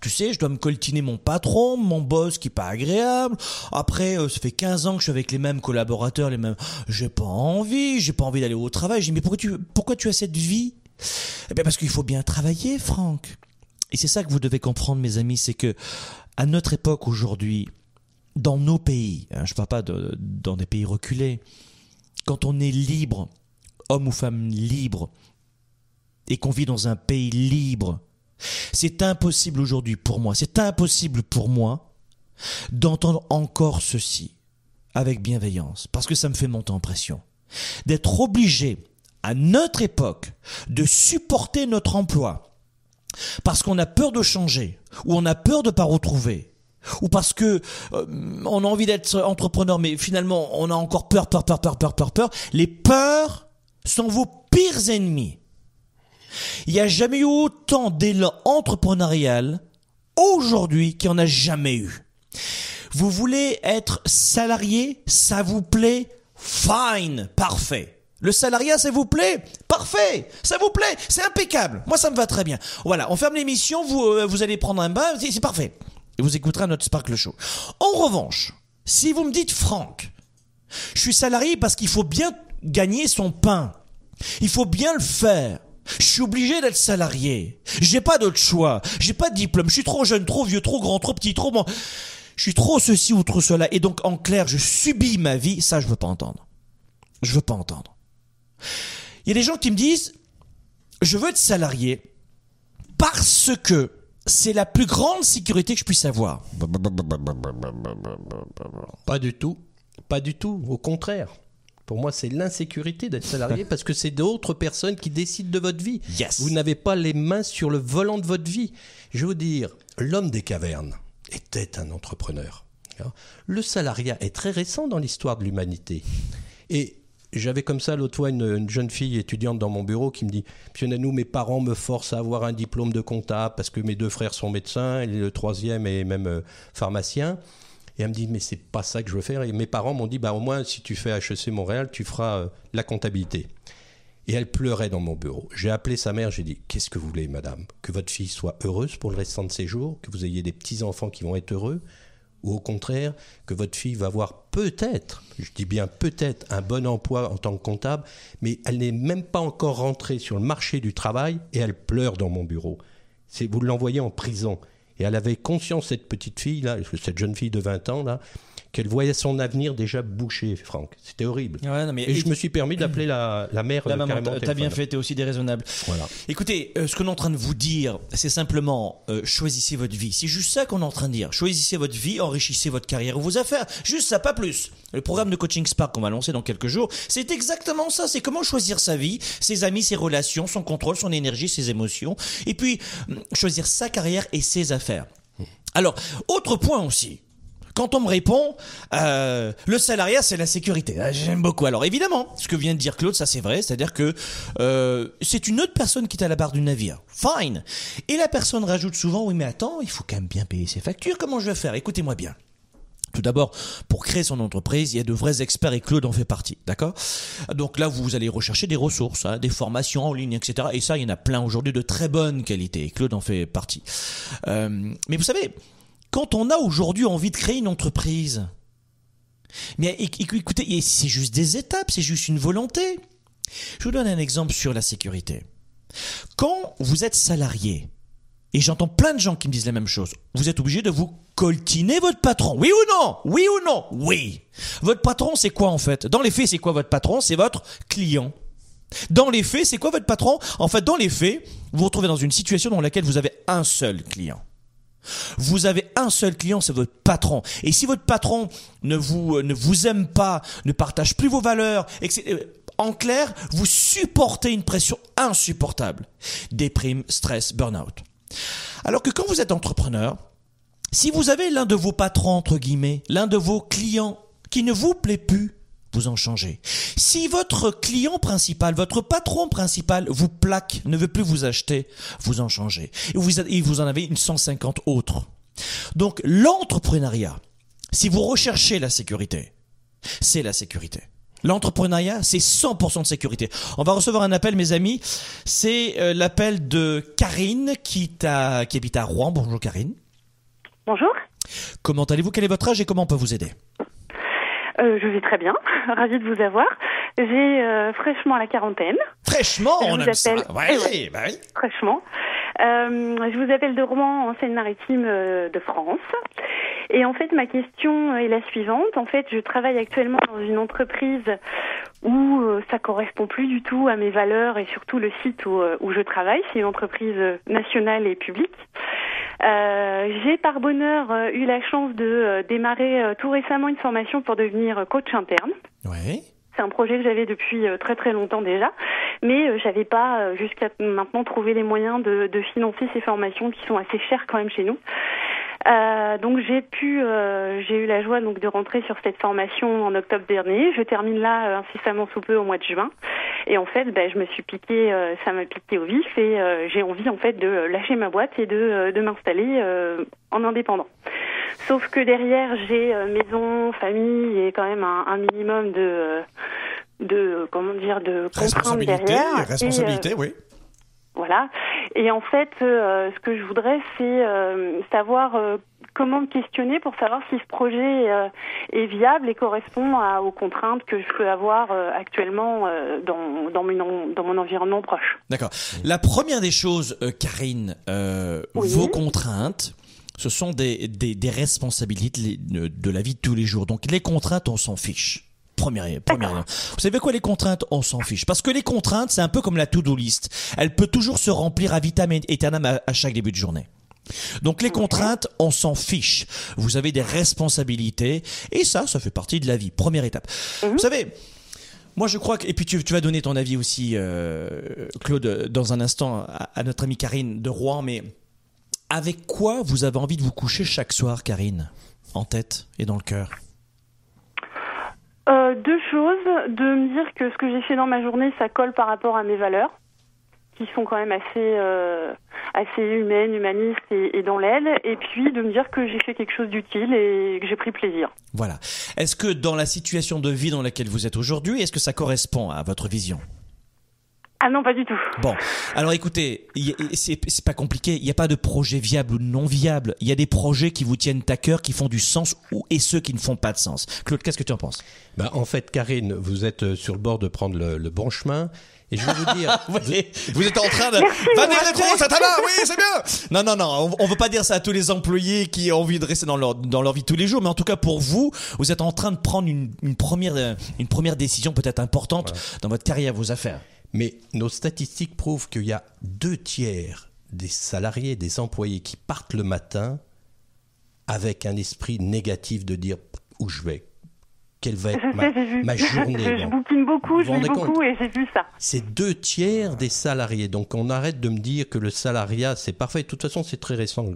tu sais, je dois me coltiner mon patron, mon boss qui est pas agréable. Après, euh, ça fait 15 ans que je suis avec les mêmes collaborateurs, les mêmes. J'ai pas envie, j'ai pas envie d'aller au travail. Je dis, mais pourquoi tu, pourquoi tu as cette vie? Eh bien, parce qu'il faut bien travailler, Franck. Et c'est ça que vous devez comprendre, mes amis, c'est que à notre époque aujourd'hui, dans nos pays, hein, je parle pas de, dans des pays reculés, quand on est libre, homme ou femme libre, et qu'on vit dans un pays libre, c'est impossible aujourd'hui pour moi, c'est impossible pour moi d'entendre encore ceci avec bienveillance, parce que ça me fait monter en pression. d'être obligé à notre époque de supporter notre emploi parce qu'on a peur de changer ou on a peur de pas retrouver ou parce que euh, on a envie d'être entrepreneur mais finalement on a encore peur peur peur peur peur peur peur les peurs sont vos pires ennemis il n'y a jamais eu autant d'élan entrepreneurial aujourd'hui qu'il n'y en a jamais eu vous voulez être salarié ça vous plaît fine parfait le salariat, ça vous plaît Parfait Ça vous plaît C'est impeccable Moi, ça me va très bien. Voilà, on ferme l'émission, vous, euh, vous allez prendre un bain, c'est parfait. Et vous écouterez notre Sparkle Show. En revanche, si vous me dites, Franck, je suis salarié parce qu'il faut bien gagner son pain. Il faut bien le faire. Je suis obligé d'être salarié. J'ai pas d'autre choix. J'ai pas de diplôme. Je suis trop jeune, trop vieux, trop grand, trop petit, trop bon. Je suis trop ceci ou trop cela. Et donc, en clair, je subis ma vie. Ça, je veux pas entendre. Je veux pas entendre. Il y a des gens qui me disent, je veux être salarié parce que c'est la plus grande sécurité que je puisse avoir. Pas du tout. Pas du tout. Au contraire. Pour moi, c'est l'insécurité d'être salarié parce que c'est d'autres personnes qui décident de votre vie. Yes. Vous n'avez pas les mains sur le volant de votre vie. Je vous dire, l'homme des cavernes était un entrepreneur. Le salariat est très récent dans l'histoire de l'humanité. Et j'avais comme ça l'autre fois une, une jeune fille étudiante dans mon bureau qui me dit Monsieur Nanou, mes parents me forcent à avoir un diplôme de comptable parce que mes deux frères sont médecins et le troisième est même euh, pharmacien. Et elle me dit Mais c'est pas ça que je veux faire. Et mes parents m'ont dit Bah, au moins, si tu fais HEC Montréal, tu feras euh, la comptabilité. Et elle pleurait dans mon bureau. J'ai appelé sa mère, j'ai dit Qu'est-ce que vous voulez, madame? Que votre fille soit heureuse pour le restant de ses jours? Que vous ayez des petits-enfants qui vont être heureux? Ou au contraire que votre fille va avoir peut-être, je dis bien peut-être, un bon emploi en tant que comptable, mais elle n'est même pas encore rentrée sur le marché du travail et elle pleure dans mon bureau. Vous l'envoyez en prison. Et elle avait conscience, cette petite fille, là, cette jeune fille de 20 ans, là, qu'elle voyait son avenir déjà bouché, Franck. C'était horrible. Ouais, non, mais- et, je me suis permis d'appeler la, la mère La maman, t'as bien fait, t'es aussi déraisonnable. Voilà. Écoutez, euh, ce qu'on est en train de vous dire, c'est simplement euh, choisissez votre vie. C'est juste ça qu'on est en train de dire. Choisissez votre vie, enrichissez votre carrière ou vos affaires. Juste ça, pas plus. Le programme de coaching Spark qu'on va lancer dans quelques jours, c'est exactement ça. C'est comment choisir sa vie, ses amis, ses relations, son contrôle, son énergie, ses émotions, et puis hum, choisir sa carrière et ses affaires. Alors, autre point aussi. Quand on me répond, euh, le salariat c'est la sécurité. Ah, J'aime beaucoup. Alors évidemment, ce que vient de dire Claude, ça c'est vrai, c'est-à-dire que euh, c'est une autre personne qui est à la barre du navire. Fine. Et la personne rajoute souvent, oui mais attends, il faut quand même bien payer ses factures. Comment je vais faire? Écoutez-moi bien. Tout d'abord, pour créer son entreprise, il y a de vrais experts et Claude en fait partie, d'accord? Donc là, vous allez rechercher des ressources, hein, des formations en ligne, etc. Et ça, il y en a plein aujourd'hui de très bonne qualité. Et Claude en fait partie. Euh, mais vous savez, quand on a aujourd'hui envie de créer une entreprise, mais éc- éc- écoutez, c'est juste des étapes, c'est juste une volonté. Je vous donne un exemple sur la sécurité. Quand vous êtes salarié, et j'entends plein de gens qui me disent la même chose, vous êtes obligé de vous coltiner votre patron. Oui ou non? Oui ou non? Oui. Votre patron, c'est quoi en fait? Dans les faits, c'est quoi votre patron? C'est votre client. Dans les faits, c'est quoi votre patron? En fait, dans les faits, vous vous retrouvez dans une situation dans laquelle vous avez un seul client. Vous avez un seul client, c'est votre patron. Et si votre patron ne vous, euh, ne vous aime pas, ne partage plus vos valeurs, etc., euh, en clair, vous supportez une pression insupportable. Déprime, stress, burn-out. Alors que quand vous êtes entrepreneur, si vous avez l'un de vos patrons, entre guillemets, l'un de vos clients qui ne vous plaît plus, vous en changez. Si votre client principal, votre patron principal vous plaque, ne veut plus vous acheter, vous en changez. Et vous, et vous en avez une 150 autres. Donc l'entrepreneuriat, si vous recherchez la sécurité, c'est la sécurité. L'entrepreneuriat, c'est 100% de sécurité. On va recevoir un appel, mes amis. C'est euh, l'appel de Karine qui, qui habite à Rouen. Bonjour Karine. Bonjour, Comment allez-vous? Quel est votre âge et comment on peut vous aider? Euh, je vais très bien, ravie de vous avoir. J'ai euh, fraîchement la quarantaine, Fraîchement, Je on vous aime ça. appelle- Ouais, Eh ouais. bah oui. fraîchement. Euh, je vous appelle de Rouen, en Seine-Maritime euh, de France. Et en fait, ma question est la suivante. En fait, je travaille actuellement dans une entreprise où euh, ça correspond plus du tout à mes valeurs et surtout le site où, euh, où je travaille. C'est une entreprise euh, nationale et publique. Euh, J'ai par bonheur euh, eu la chance de démarrer tout récemment une formation pour devenir coach interne. Ouais. C'est un projet que j'avais depuis très très longtemps déjà, mais j'avais pas jusqu'à maintenant trouvé les moyens de, de financer ces formations qui sont assez chères quand même chez nous. Euh, donc j'ai pu, euh, j'ai eu la joie donc de rentrer sur cette formation en octobre dernier. Je termine là euh, incessamment sous peu au mois de juin. Et en fait, ben, je me suis piqué, euh, ça m'a piqué au vif et euh, j'ai envie en fait de lâcher ma boîte et de, de m'installer euh, en indépendant. Sauf que derrière, j'ai euh, maison, famille et quand même un, un minimum de, de comment dire, de contraintes Responsabilité, derrière. Et, responsabilité, oui. Voilà. Et en fait, euh, ce que je voudrais, c'est euh, savoir euh, comment me questionner pour savoir si ce projet euh, est viable et correspond à- aux contraintes que je peux avoir euh, actuellement euh, dans, dans, mon, en- dans mon environnement proche. D'accord. La première des choses, euh, Karine, euh, Oui. vos contraintes, ce sont des, des, des responsabilités de la vie de tous les jours. Donc les contraintes, on s'en fiche. Première, première. Vous savez quoi les contraintes? On s'en fiche. Parce que les contraintes, c'est un peu comme la to-do list. Elle peut toujours se remplir à vitam aeternam à, à chaque début de journée. Donc les contraintes, on s'en fiche. Vous avez des responsabilités et ça, ça fait partie de la vie. Première étape. Vous savez, moi, je crois que, et puis tu, tu vas donner ton avis aussi, euh, Claude, dans un instant à, à notre amie Karine de Rouen, mais avec quoi vous avez envie de vous coucher chaque soir, Karine? En tête et dans le cœur? Euh, deux choses, de me dire que ce que j'ai fait dans ma journée, ça colle par rapport à mes valeurs, qui sont quand même assez, euh, assez humaines, humanistes et, dans l'aide, et puis de me dire que j'ai fait quelque chose d'utile et que j'ai pris plaisir. Voilà. Est-ce que dans la situation de vie dans laquelle vous êtes aujourd'hui, est-ce que ça correspond à votre vision? Ah non, pas du tout. Bon, alors écoutez, c'est c'est pas compliqué. Il n'y a pas de projet viable ou non viable. Il y a des projets qui vous tiennent à cœur, qui font du sens, ou et ceux qui ne font pas de sens. Claude, qu'est-ce que tu en penses? Ben, en fait, Karine, vous êtes euh, sur le bord de prendre le, le bon chemin. Et je vais vous dire, vous, vous êtes en train de. Va des rétro, Satana, oui, c'est bien. Non, non, non, on, on veut pas dire ça à tous les employés qui ont envie de rester dans leur dans leur vie tous les jours, mais en tout cas pour vous, vous êtes en train de prendre une, une première euh, une première décision peut-être importante dans votre carrière, vos affaires. Mais nos statistiques prouvent qu'il y a deux tiers des salariés, des employés qui partent le matin avec un esprit négatif de dire où je vais, quelle va Je être ma, sais, j'ai vu. ma journée. je, je bouquine beaucoup, Vous je lis beaucoup et j'ai vu ça. C'est deux tiers des salariés. Donc on arrête de me dire que le salariat, c'est parfait. De toute façon, c'est très récent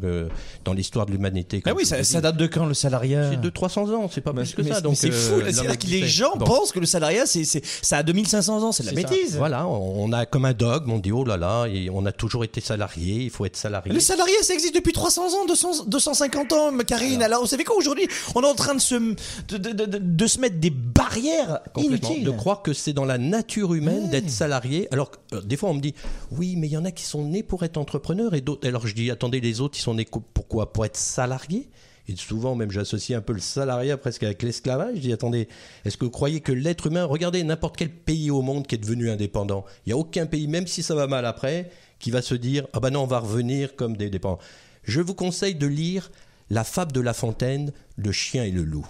dans l'histoire de l'humanité. Ah oui, ça, date de quand le salariat C'est de 300 ans, c'est pas plus que Mais- ça. mais Donc c'est euh, fou. que les gens Bon. pensent que le salariat, c'est, ça a 2500 ans, c'est de la ça. bêtise. Voilà, on a comme un dogme, on dit oh là là, et on a toujours été salarié, il faut être salarié. Le salarié, ça existe depuis 300 ans, 200, 250 ans, Karine. Alors, vous savez quoi, aujourd'hui, on est en train de se, de, de, de, de- de se mettre des barrières inutiles. De croire que c'est dans la nature humaine d'être salarié. Alors, euh, des fois, on me dit, oui, mais il y en a qui sont nés pour être entrepreneurs et d'autres. Alors, je dis, attendez, les autres, ils sont nés pourquoi? Pour être salariés? Et souvent, même, j'associe un peu le salariat presque avec l'esclavage. Je dis, attendez, est-ce que vous croyez que l'être humain, regardez n'importe quel pays au monde qui est devenu indépendant, il n'y a aucun pays, même si ça va mal après, qui va se dire, ah ben non, on va revenir comme des dépendants. Je vous conseille de lire la fable de La Fontaine, Le chien et le loup.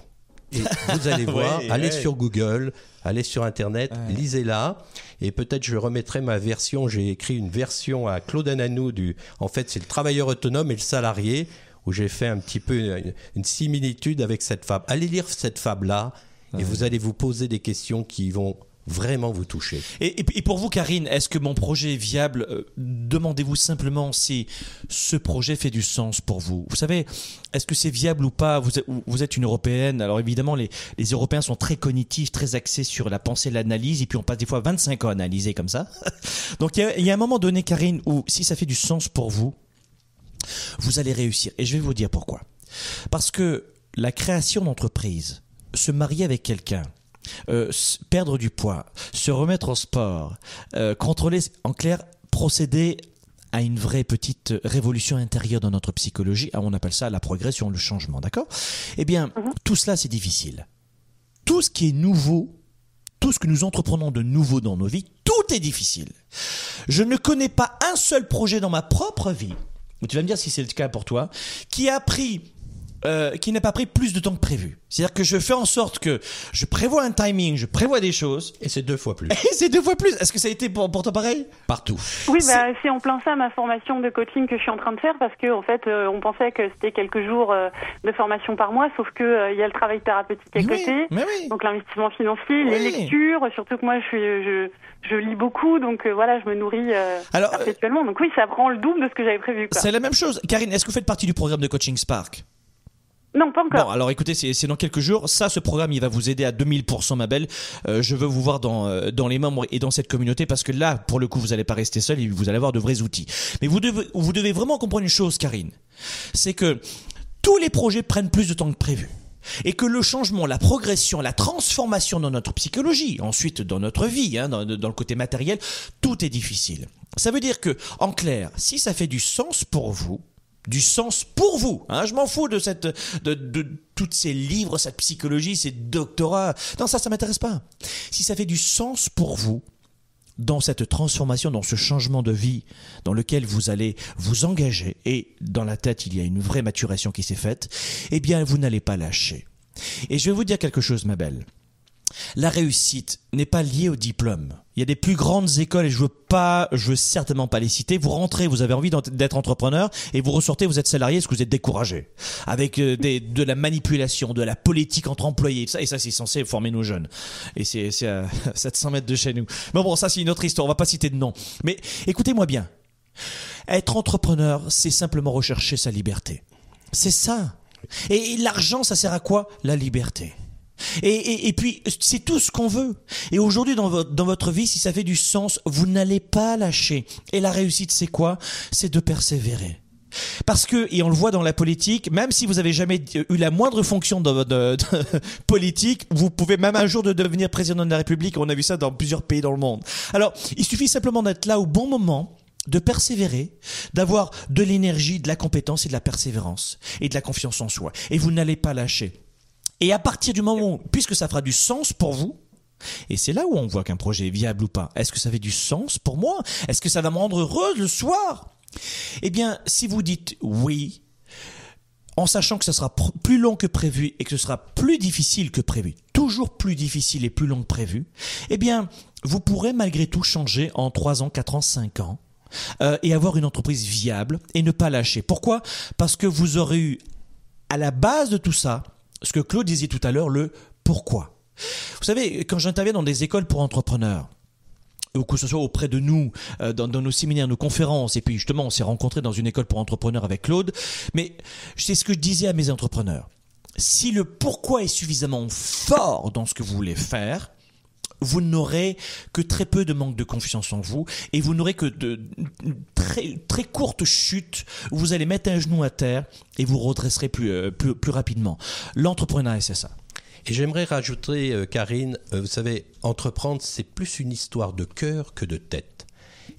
Et vous allez voir, Ouais, allez ouais. sur Google, allez sur Internet, lisez-la. Et peut-être je remettrai ma version. J'ai écrit une version à Claude Ananou du. En fait, c'est le travailleur autonome et le salarié, où j'ai fait un petit peu une, une similitude avec cette fable. Allez lire cette fable-là, et vous allez vous poser des questions qui vont vraiment vous toucher. Et, pour vous, Karine, est-ce que mon projet est viable Euh, Demandez-vous simplement si ce projet fait du sens pour vous. Vous savez, est-ce que c'est viable ou pas? Vous êtes, une Européenne. Alors évidemment, les, Européens sont très cognitifs, très axés sur la pensée, l'analyse, et puis on passe des fois 25 ans à analyser comme ça. Donc il y, y a un moment donné, Karine, où si ça fait du sens pour vous, vous allez réussir. Et je vais vous dire pourquoi. Parce que la création d'entreprise, se marier avec quelqu'un, euh, perdre du poids, se remettre au sport, euh, contrôler, en clair, procéder à une vraie petite révolution intérieure dans notre psychologie. Ah, On appelle ça la progression, le changement, d'accord? Eh bien, tout cela, c'est difficile. Tout ce qui est nouveau, tout ce que nous entreprenons de nouveau dans nos vies, tout est difficile. Je ne connais pas un seul projet dans ma propre vie, tu vas me dire si c'est le cas pour toi, qui a pris euh, qui n'a pas pris plus de temps que prévu. C'est-à-dire que je fais en sorte que je prévois un timing, je prévois des choses. Et c'est deux fois plus. Et c'est deux fois plus. Est-ce que ça a été pour, pour toi pareil? Partout. Oui, bah, c'est en plein ça ma formation de coaching que je suis en train de faire parce que en fait, euh, on pensait que c'était quelques jours euh, de formation par mois, sauf que euh, il y a le travail thérapeutique à Oui, côté, mais oui. donc l'investissement financier, Oui. les lectures, surtout que moi je suis, je, je lis beaucoup, donc euh, voilà, je me nourris euh, Alors, perpétuellement. Donc oui, ça prend le double de ce que j'avais prévu. Quoi. C'est la même chose. Karine, est-ce que vous faites partie du programme de coaching Spark? Non, pas encore. Bon, alors écoutez, c'est dans quelques jours. Ça, ce programme, il va vous aider à 2000%, ma belle. Euh, je veux vous voir dans, euh, dans les membres et dans cette communauté parce que là, pour le coup, vous n'allez pas rester seul vous allez avoir de vrais outils. Mais vous devez, vous devez vraiment comprendre une chose, Karine. C'est que tous les projets prennent plus de temps que prévu. Et que le changement, la progression, la transformation dans notre psychologie, ensuite dans notre vie, hein, dans, dans le côté matériel, tout est difficile. Ça veut dire que, en clair, si ça fait du sens pour vous, du sens pour vous. Hein, je m'en fous de cette, de, de tous ces livres, cette psychologie, ces doctorats. Non, ça, ça m'intéresse pas. Si ça fait du sens pour vous, dans cette transformation, dans ce changement de vie dans lequel vous allez vous engager, et dans la tête il y a une vraie maturation qui s'est faite, eh bien vous n'allez pas lâcher. Et je vais vous dire quelque chose, ma belle. La réussite n'est pas liée au diplôme. Il y a des plus grandes écoles et je veux pas, je veux certainement pas les citer. Vous rentrez, vous avez envie d'être entrepreneur et vous ressortez, vous êtes salarié parce que vous êtes découragé? Avec euh, des, de la manipulation, de la politique entre employés. Et ça, c'est censé former nos jeunes. Et c'est à 700 mètres de chez nous. Mais bon, ça, c'est une autre histoire. On va pas citer de nom. Mais écoutez-moi bien. Être entrepreneur, c'est simplement rechercher sa liberté. C'est ça. Et l'argent, ça sert à quoi? La liberté. Et, et, puis, c'est tout ce qu'on veut. Et aujourd'hui, dans votre, dans votre vie, si ça fait du sens, vous n'allez pas lâcher. Et la réussite, c'est quoi? C'est de persévérer. Parce que, et on le voit dans la politique, même si vous avez jamais eu la moindre fonction dans votre de- politique, vous pouvez même un jour de devenir président de la République. On a vu ça dans plusieurs pays dans le monde. Alors, il suffit simplement d'être là au bon moment, de persévérer, d'avoir de l'énergie, de la compétence et de la persévérance et de la confiance en soi. Et vous n'allez pas lâcher. Et à partir du moment où, puisque ça fera du sens pour vous, et c'est là où on voit qu'un projet est viable ou pas. Est-ce que ça fait du sens pour moi? Est-ce que ça va me rendre heureuse le soir? Eh bien, si vous dites oui, en sachant que ça sera plus long que prévu et que ce sera plus difficile que prévu, toujours plus difficile et plus long que prévu, eh bien, vous pourrez malgré tout changer en 3 ans, 4 ans, 5 ans euh, et avoir une entreprise viable et ne pas lâcher. Pourquoi? Parce que vous aurez eu à la base de tout ça ce que Claude disait tout à l'heure, le pourquoi. Vous savez, quand j'interviens dans des écoles pour entrepreneurs, ou que ce soit auprès de nous, euh, dans, dans nos séminaires, nos conférences, et puis justement, on s'est rencontrés dans une école pour entrepreneurs avec Claude, mais c'est ce que je disais à mes entrepreneurs. Si le pourquoi est suffisamment fort dans ce que vous voulez faire, vous n'aurez que très peu de manque de confiance en vous et vous n'aurez que de très, très courtes chutes vous allez mettre un genou à terre et vous redresserez plus, euh, plus, plus rapidement. L'entrepreneuriat, c'est ça. Et j'aimerais rajouter, euh, Karine, euh, vous savez, entreprendre, c'est plus une histoire de cœur que de tête.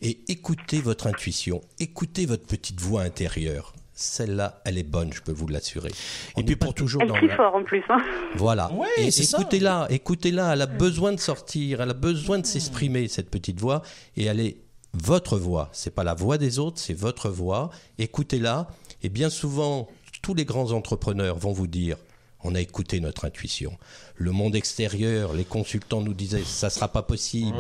Et écoutez votre intuition, écoutez votre petite voix intérieure. Celle-là, elle est bonne, je peux vous l'assurer. Et puis pour- toujours Elle dans crie la- fort en plus. Hein. Voilà. Ouais, Et écoutez-la, écoutez-la. Elle a besoin de sortir, elle a besoin de s'exprimer cette petite voix, et elle est votre voix. C'est pas la voix des autres, c'est votre voix. Écoutez-la. Et bien souvent, tous les grands entrepreneurs vont vous dire. On a écouté notre intuition. Le monde extérieur, les consultants nous disaient ça sera pas possible,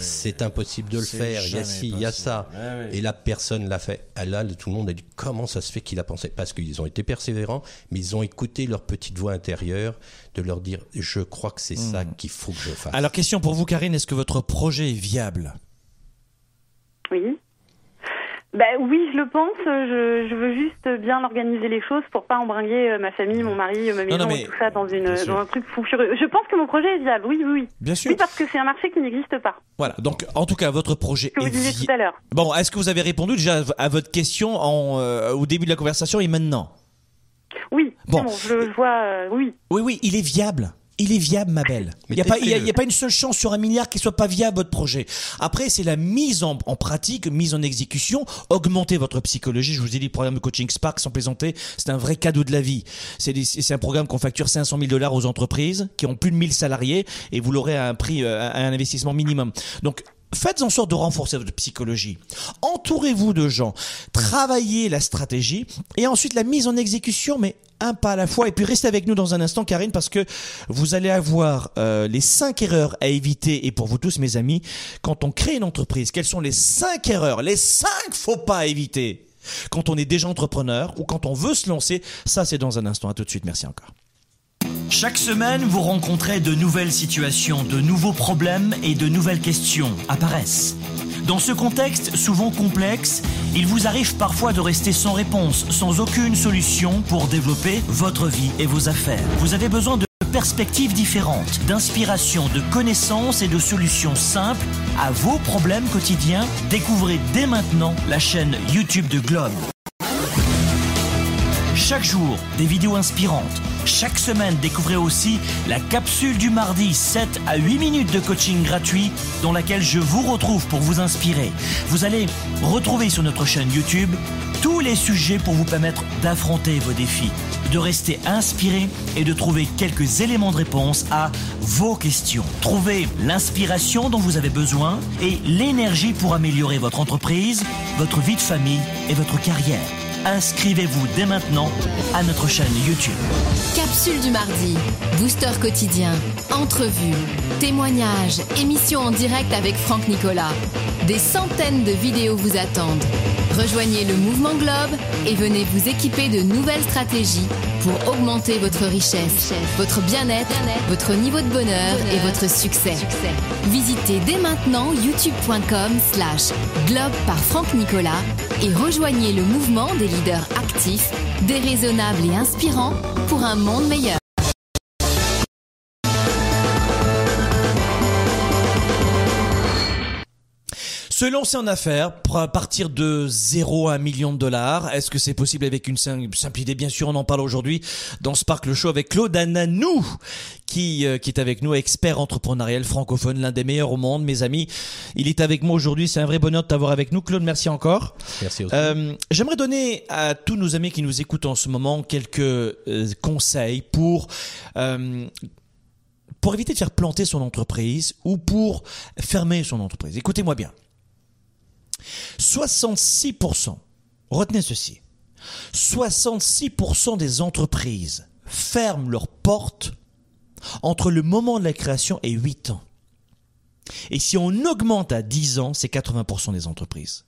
c'est impossible de le faire. Il y a ci, il y a ça. Ouais. Et la personne l'a fait. Ah Là, tout le monde a dit comment ça se fait qu'il a pensé? Parce qu'ils ont été persévérants, mais ils ont écouté leur petite voix intérieure de leur dire je crois que c'est ça qu'il faut que je fasse. Alors, question pour vous, Karine, est-ce que votre projet est viable? Bah oui, je le pense. Je, je veux juste bien organiser les choses pour pas embringuer euh, ma famille, mon mari, ma maison non, mais- et tout ça dans une dans un truc fou furieux. Je pense que mon projet est viable. Oui, oui, oui. Bien sûr. Oui, parce que c'est un marché qui n'existe pas. Voilà, donc en tout cas, votre projet que est vous disiez tout à l'heure. Bon, est-ce que vous avez répondu déjà à votre question en, euh, au début de la conversation et maintenant? Oui. Bon. Bon, je, je vois. euh, oui. Oui, oui, il est viable. Il est viable, ma belle. Il n'y a, pas- y a- y pas une seule chance sur un milliard qu'il soit pas viable, votre projet. Après, c'est la mise en, en pratique, mise en exécution, augmenter votre psychologie. Je vous ai dit, le programme de coaching Spark, sans plaisanter, c'est un vrai cadeau de la vie. C'est un programme qu'on facture 500 000 dollars aux entreprises qui ont plus de 1000 salariés et vous l'aurez à un prix, euh, à un investissement minimum. Donc, faites en sorte de renforcer votre psychologie. Entourez-vous de gens. Travaillez la stratégie et ensuite la mise en exécution, mais un pas à la fois. Et puis restez avec nous dans un instant, Karine, parce que vous allez avoir euh, les cinq erreurs à éviter. Et pour vous tous, mes amis, quand on crée une entreprise, quelles sont les cinq erreurs, les cinq faux pas à éviter? Quand on est déjà entrepreneur ou quand on veut se lancer Ça, c'est dans un instant. À tout de suite. Merci encore. Chaque semaine, vous rencontrez de nouvelles situations, de nouveaux problèmes et de nouvelles questions apparaissent. Dans ce contexte souvent complexe, il vous arrive parfois de rester sans réponse, sans aucune solution pour développer votre vie et vos affaires. Vous avez besoin de perspectives différentes, d'inspiration, de connaissances et de solutions simples à vos problèmes quotidiens. Découvrez dès maintenant la chaîne YouTube de Globe. Chaque jour, des vidéos inspirantes. Chaque semaine, découvrez aussi la capsule du mardi 7 à 8 minutes de coaching gratuit dans laquelle je vous retrouve pour vous inspirer. Vous allez retrouver sur notre chaîne YouTube tous les sujets pour vous permettre d'affronter vos défis, de rester inspiré et de trouver quelques éléments de réponse à vos questions. Trouvez l'inspiration dont vous avez besoin et l'énergie pour améliorer votre entreprise, votre vie de famille et votre carrière inscrivez-vous dès maintenant à notre chaîne YouTube. Capsule du mardi, booster quotidien, entrevue, témoignages, émission en direct avec Franck Nicolas. Des centaines de vidéos vous attendent. Rejoignez le mouvement Globe et venez vous équiper de nouvelles stratégies pour augmenter votre richesse, votre bien-être, votre niveau de bonheur et votre succès. Visitez dès maintenant youtube.com slash globe par Franck Nicolas et rejoignez le mouvement des leaders actifs, déraisonnables et inspirants pour un monde meilleur. Se lancer en affaires, à partir de 0 à 1 million de dollars, est-ce que c'est possible avec une simple idée Bien sûr, on en parle aujourd'hui dans Spark le Show avec Claude Ananou, qui, euh, qui est avec nous, expert entrepreneurial francophone, l'un des meilleurs au monde, mes amis. Il est avec moi aujourd'hui, c'est un vrai bonheur de t'avoir avec nous. Claude, merci encore. Merci aussi. Euh, J'aimerais donner à tous nos amis qui nous écoutent en ce moment quelques euh, conseils pour... Euh, pour éviter de faire planter son entreprise ou pour fermer son entreprise. Écoutez-moi bien. 66%, retenez ceci, 66% des entreprises ferment leurs portes entre le moment de la création et 8 ans. Et si on augmente à 10 ans, c'est 80% des entreprises.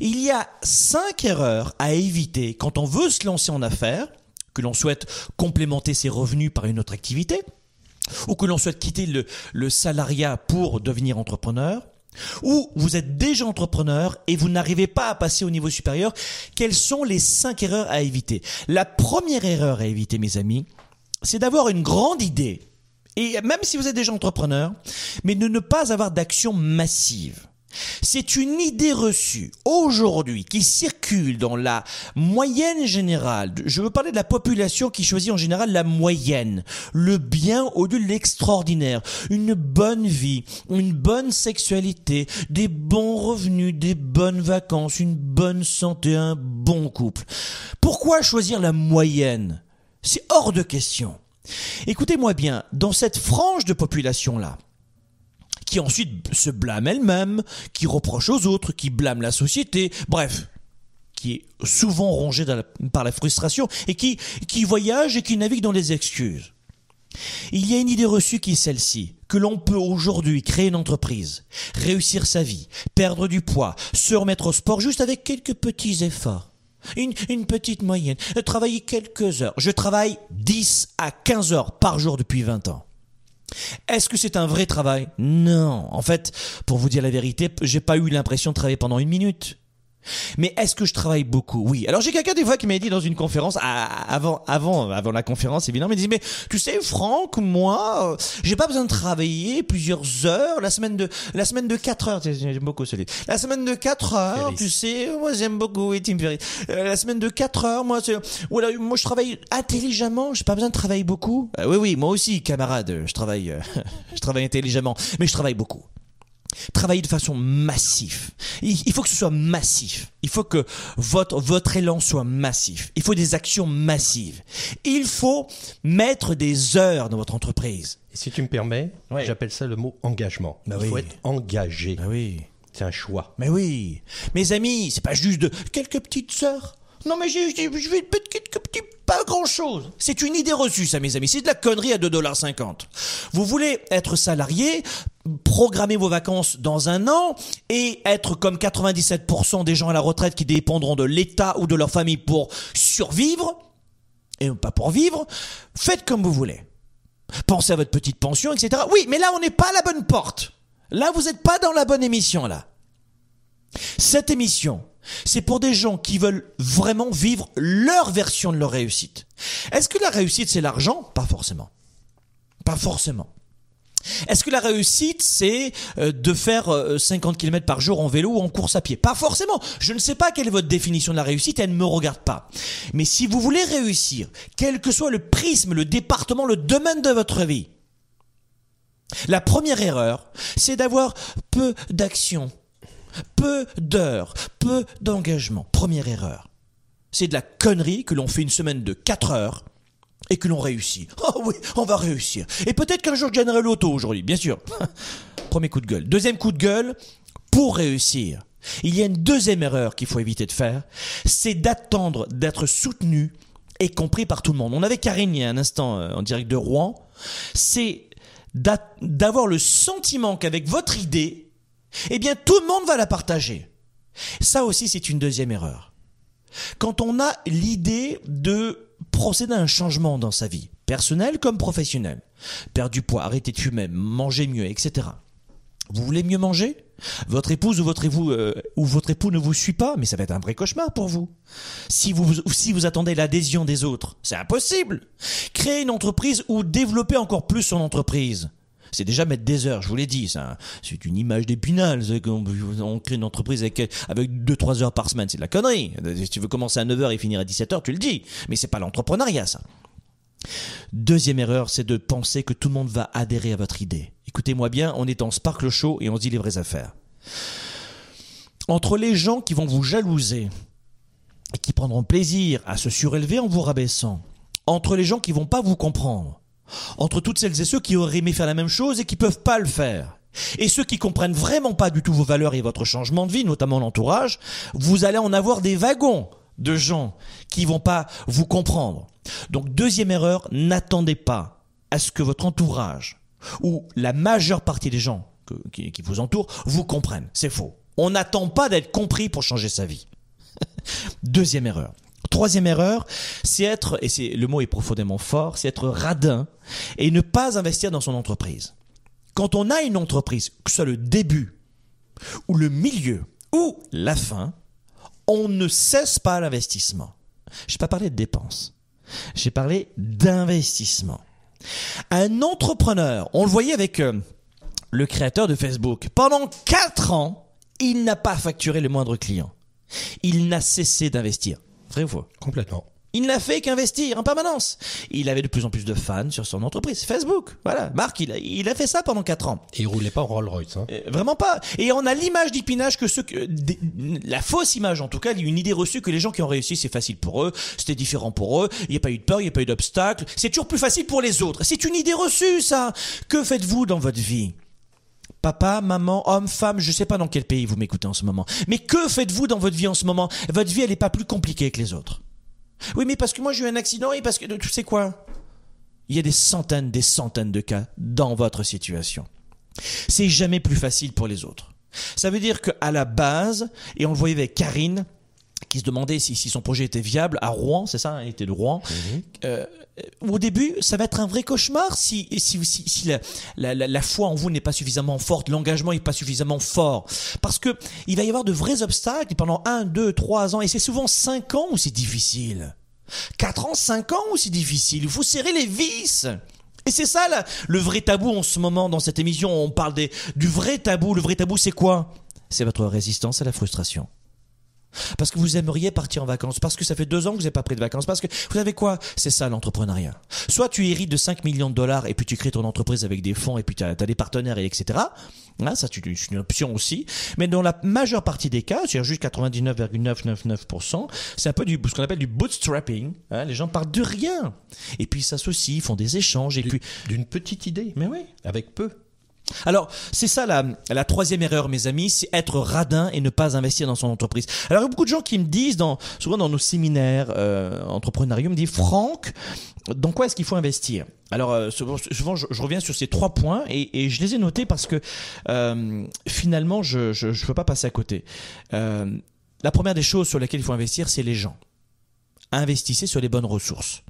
Il y a 5 erreurs à éviter quand on veut se lancer en affaires, que l'on souhaite complémenter ses revenus par une autre activité, ou que l'on souhaite quitter le, le salariat pour devenir entrepreneur, ou vous êtes déjà entrepreneur et vous n'arrivez pas à passer au niveau supérieur, quelles sont les cinq erreurs à éviter? La première erreur à éviter, mes amis, c'est d'avoir une grande idée, et même si vous êtes déjà entrepreneur, mais de ne pas avoir d'action massive. C'est une idée reçue aujourd'hui qui circule dans la moyenne générale. Je veux parler de la population qui choisit en général la moyenne, le bien au lieu de l'extraordinaire, une bonne vie, une bonne sexualité, des bons revenus, des bonnes vacances, une bonne santé, un bon couple. Pourquoi choisir la moyenne? C'est hors de question. Écoutez-moi bien, dans cette frange de population-là, qui ensuite se blâme elle-même, qui reproche aux autres, qui blâme la société, bref, qui est souvent rongée par la frustration et qui, qui voyage et qui navigue dans les excuses. Il y a une idée reçue qui est celle-ci, que l'on peut aujourd'hui créer une entreprise, réussir sa vie, perdre du poids, se remettre au sport juste avec quelques petits efforts. Une, une petite moyenne, travailler quelques heures. Je travaille 10 à 15 heures par jour depuis 20 ans. Est-ce que c'est un vrai travail? Non. En fait, pour vous dire la vérité, j'ai pas eu l'impression de travailler pendant une minute. Mais est-ce que je travaille beaucoup? Oui. Alors j'ai quelqu'un des fois qui m'a dit dans une conférence avant avant avant la conférence évidemment, il dit mais tu sais Franck, moi euh, j'ai pas besoin de travailler plusieurs heures, la semaine de la semaine de 4 heures, j'aime beaucoup celui. La semaine de 4 heures, tu sais, moi j'aime beaucoup oui, Tim Ferriss. Euh, la semaine de 4 heures, moi c'est voilà, moi je travaille intelligemment, j'ai pas besoin de travailler beaucoup. Euh, oui oui, moi aussi camarade, je travaille je travaille intelligemment, mais je travaille beaucoup. Travaillez de façon massive. Il faut que ce soit massif. Il faut que votre, votre élan soit massif. Il faut des actions massives. Il faut mettre des heures dans votre entreprise. Et si tu me permets, j'appelle ça le mot engagement. Bah Il oui. faut être engagé. Ah oui. C'est un choix. Mais oui. Mes amis, c'est pas juste de quelques petites sœurs. Non mais j'ai, j'ai- je vais petits, pas grand chose. C'est une idée reçue ça mes amis. C'est de la connerie à 2,50$. Vous voulez être salarié, programmer vos vacances dans un an et être comme 97% des gens à la retraite qui dépendront de l'État ou de leur famille pour survivre et pas pour vivre. Faites comme vous voulez. Pensez à votre petite pension, etc. Oui, mais là, on n'est pas à la bonne porte. Là, vous n'êtes pas dans la bonne émission, là. Cette émission, c'est pour des gens qui veulent vraiment vivre leur version de leur réussite. Est-ce que la réussite, c'est l'argent? Pas forcément. Pas forcément. Est-ce que la réussite, c'est euh, de faire euh, 50 km par jour en vélo ou en course à pied? Pas forcément. Je ne sais pas quelle est votre définition de la réussite, elle ne me regarde pas. Mais si vous voulez réussir, quel que soit le prisme, le département, le domaine de votre vie, la première erreur, c'est d'avoir peu d'action, peu d'heures, peu d'engagement. Première erreur. C'est de la connerie que l'on fait une semaine de 4 heures et que l'on réussit. Oh oui, on va réussir. Et peut-être qu'un jour je gagnerai l'auto aujourd'hui, bien sûr. Premier coup de gueule. Deuxième coup de gueule, pour réussir. Il y a une deuxième erreur qu'il faut éviter de faire, c'est d'attendre d'être soutenu et compris par tout le monde. On avait Karine il y a un instant euh, en direct de Rouen. C'est d'a- d'avoir le sentiment qu'avec votre idée, eh bien tout le monde va la partager. Ça aussi, c'est une deuxième erreur. Quand on a l'idée de procéder à un changement dans sa vie, personnelle comme professionnelle, perdre du poids, arrêter de fumer, manger mieux, etc. Vous voulez mieux manger? Votre épouse ou votre époux euh, ou votre époux ne vous suit pas, mais ça va être un vrai cauchemar pour vous. Si vous si vous attendez l'adhésion des autres, c'est impossible. Créer une entreprise ou développer encore plus son entreprise. C'est déjà mettre des heures, je vous l'ai dit. C'est une image d'épinal. qu'on- On crée une entreprise avec, avec 2-3 heures par semaine, c'est de la connerie. Si tu veux commencer à 9h et finir à 17h, tu le dis. Mais c'est pas l'entrepreneuriat, ça. Deuxième erreur, c'est de penser que tout le monde va adhérer à votre idée. Écoutez-moi bien, on est en Sparkle Show et on se dit les vraies affaires. Entre les gens qui vont vous jalouser et qui prendront plaisir à se surélever en vous rabaissant, entre les gens qui vont pas vous comprendre, entre toutes celles et ceux qui auraient aimé faire la même chose et qui peuvent pas le faire, et ceux qui comprennent vraiment pas du tout vos valeurs et votre changement de vie, notamment l'entourage, vous allez en avoir des wagons de gens qui vont pas vous comprendre. Donc deuxième erreur, n'attendez pas à ce que votre entourage ou la majeure partie des gens qui vous entourent vous comprennent. C'est faux. On n'attend pas d'être compris pour changer sa vie. Deuxième erreur. Troisième erreur, c'est être, et c'est, le mot est profondément fort, c'est être radin et ne pas investir dans son entreprise. Quand on a une entreprise, que ce soit le début, ou le milieu, ou la fin, on ne cesse pas l'investissement. Je n'ai pas parlé de dépenses. J'ai parlé d'investissement. Un entrepreneur, on le voyait avec euh, le créateur de Facebook, pendant quatre ans, il n'a pas facturé le moindre client. Il n'a cessé d'investir. Faux Complètement. Il n'a fait qu'investir en permanence. Il avait de plus en plus de fans sur son entreprise, Facebook. Voilà, Marc, il a, il a fait ça pendant quatre ans. Et il roulait pas en Rolls Royce. Hein. Euh, Vraiment pas. Et on a l'image d'Ipinage que ceux que, des- la fausse image en tout cas, une idée reçue que les gens qui ont réussi c'est facile pour eux, c'était différent pour eux, il n'y a pas eu de peur, il n'y a pas eu d'obstacle, c'est toujours plus facile pour les autres. C'est une idée reçue ça. Que faites-vous dans votre vie? Papa, maman, homme, femme, je sais pas dans quel pays vous m'écoutez en ce moment. Mais que faites-vous dans votre vie en ce moment? Votre vie elle n'est pas plus compliquée que les autres. Oui, mais parce que moi j'ai eu un accident et parce que tu sais quoi? Il y a des centaines, des centaines de cas dans votre situation c'est jamais plus facile pour les autres. Ça veut dire qu'à la base, et on le voyait avec Karine, qui se demandait si, si son projet était viable à Rouen, c'est ça, elle était de Rouen. Euh, au début, ça va être un vrai cauchemar si, si, si, si la, la, la, la foi en vous n'est pas suffisamment forte, l'engagement n'est pas suffisamment fort. Parce que il va y avoir de vrais obstacles pendant un, deux, trois ans, et c'est souvent cinq ans où c'est difficile. Quatre ans, cinq ans où c'est difficile. Il faut serrer les vis. Et c'est ça là, le vrai tabou en ce moment dans cette émission. On parle des, du vrai tabou. Le vrai tabou, c'est quoi? C'est votre résistance à la frustration. Parce que vous aimeriez partir en vacances, parce que ça fait deux ans que vous n'avez pas pris de vacances, parce que vous savez quoi? C'est ça l'entrepreneuriat. Soit tu hérites de 5 millions de dollars et puis tu crées ton entreprise avec des fonds et puis tu as, des partenaires et etc. Hein, ça c'est une option aussi. Mais dans la majeure partie des cas, c'est-à-dire juste 99,999%, c'est un peu du, ce qu'on appelle du bootstrapping. Hein, les gens partent de rien. Et puis ils s'associent, ils font des échanges et puis... D'une petite idée. Mais oui. Avec peu. Alors, c'est ça la, la, troisième erreur, mes amis, c'est être radin et ne pas investir dans son entreprise. Alors, il y a beaucoup de gens qui me disent, dans, souvent dans nos séminaires euh, entrepreneuriaux, me disent, Franck, dans quoi est-ce qu'il faut investir? Alors euh, souvent, je, reviens sur ces trois points et, et je les ai notés parce que euh, finalement je ne peux pas passer à côté. Euh, la première des choses sur lesquelles il faut investir, c'est les gens. Investissez sur les bonnes ressources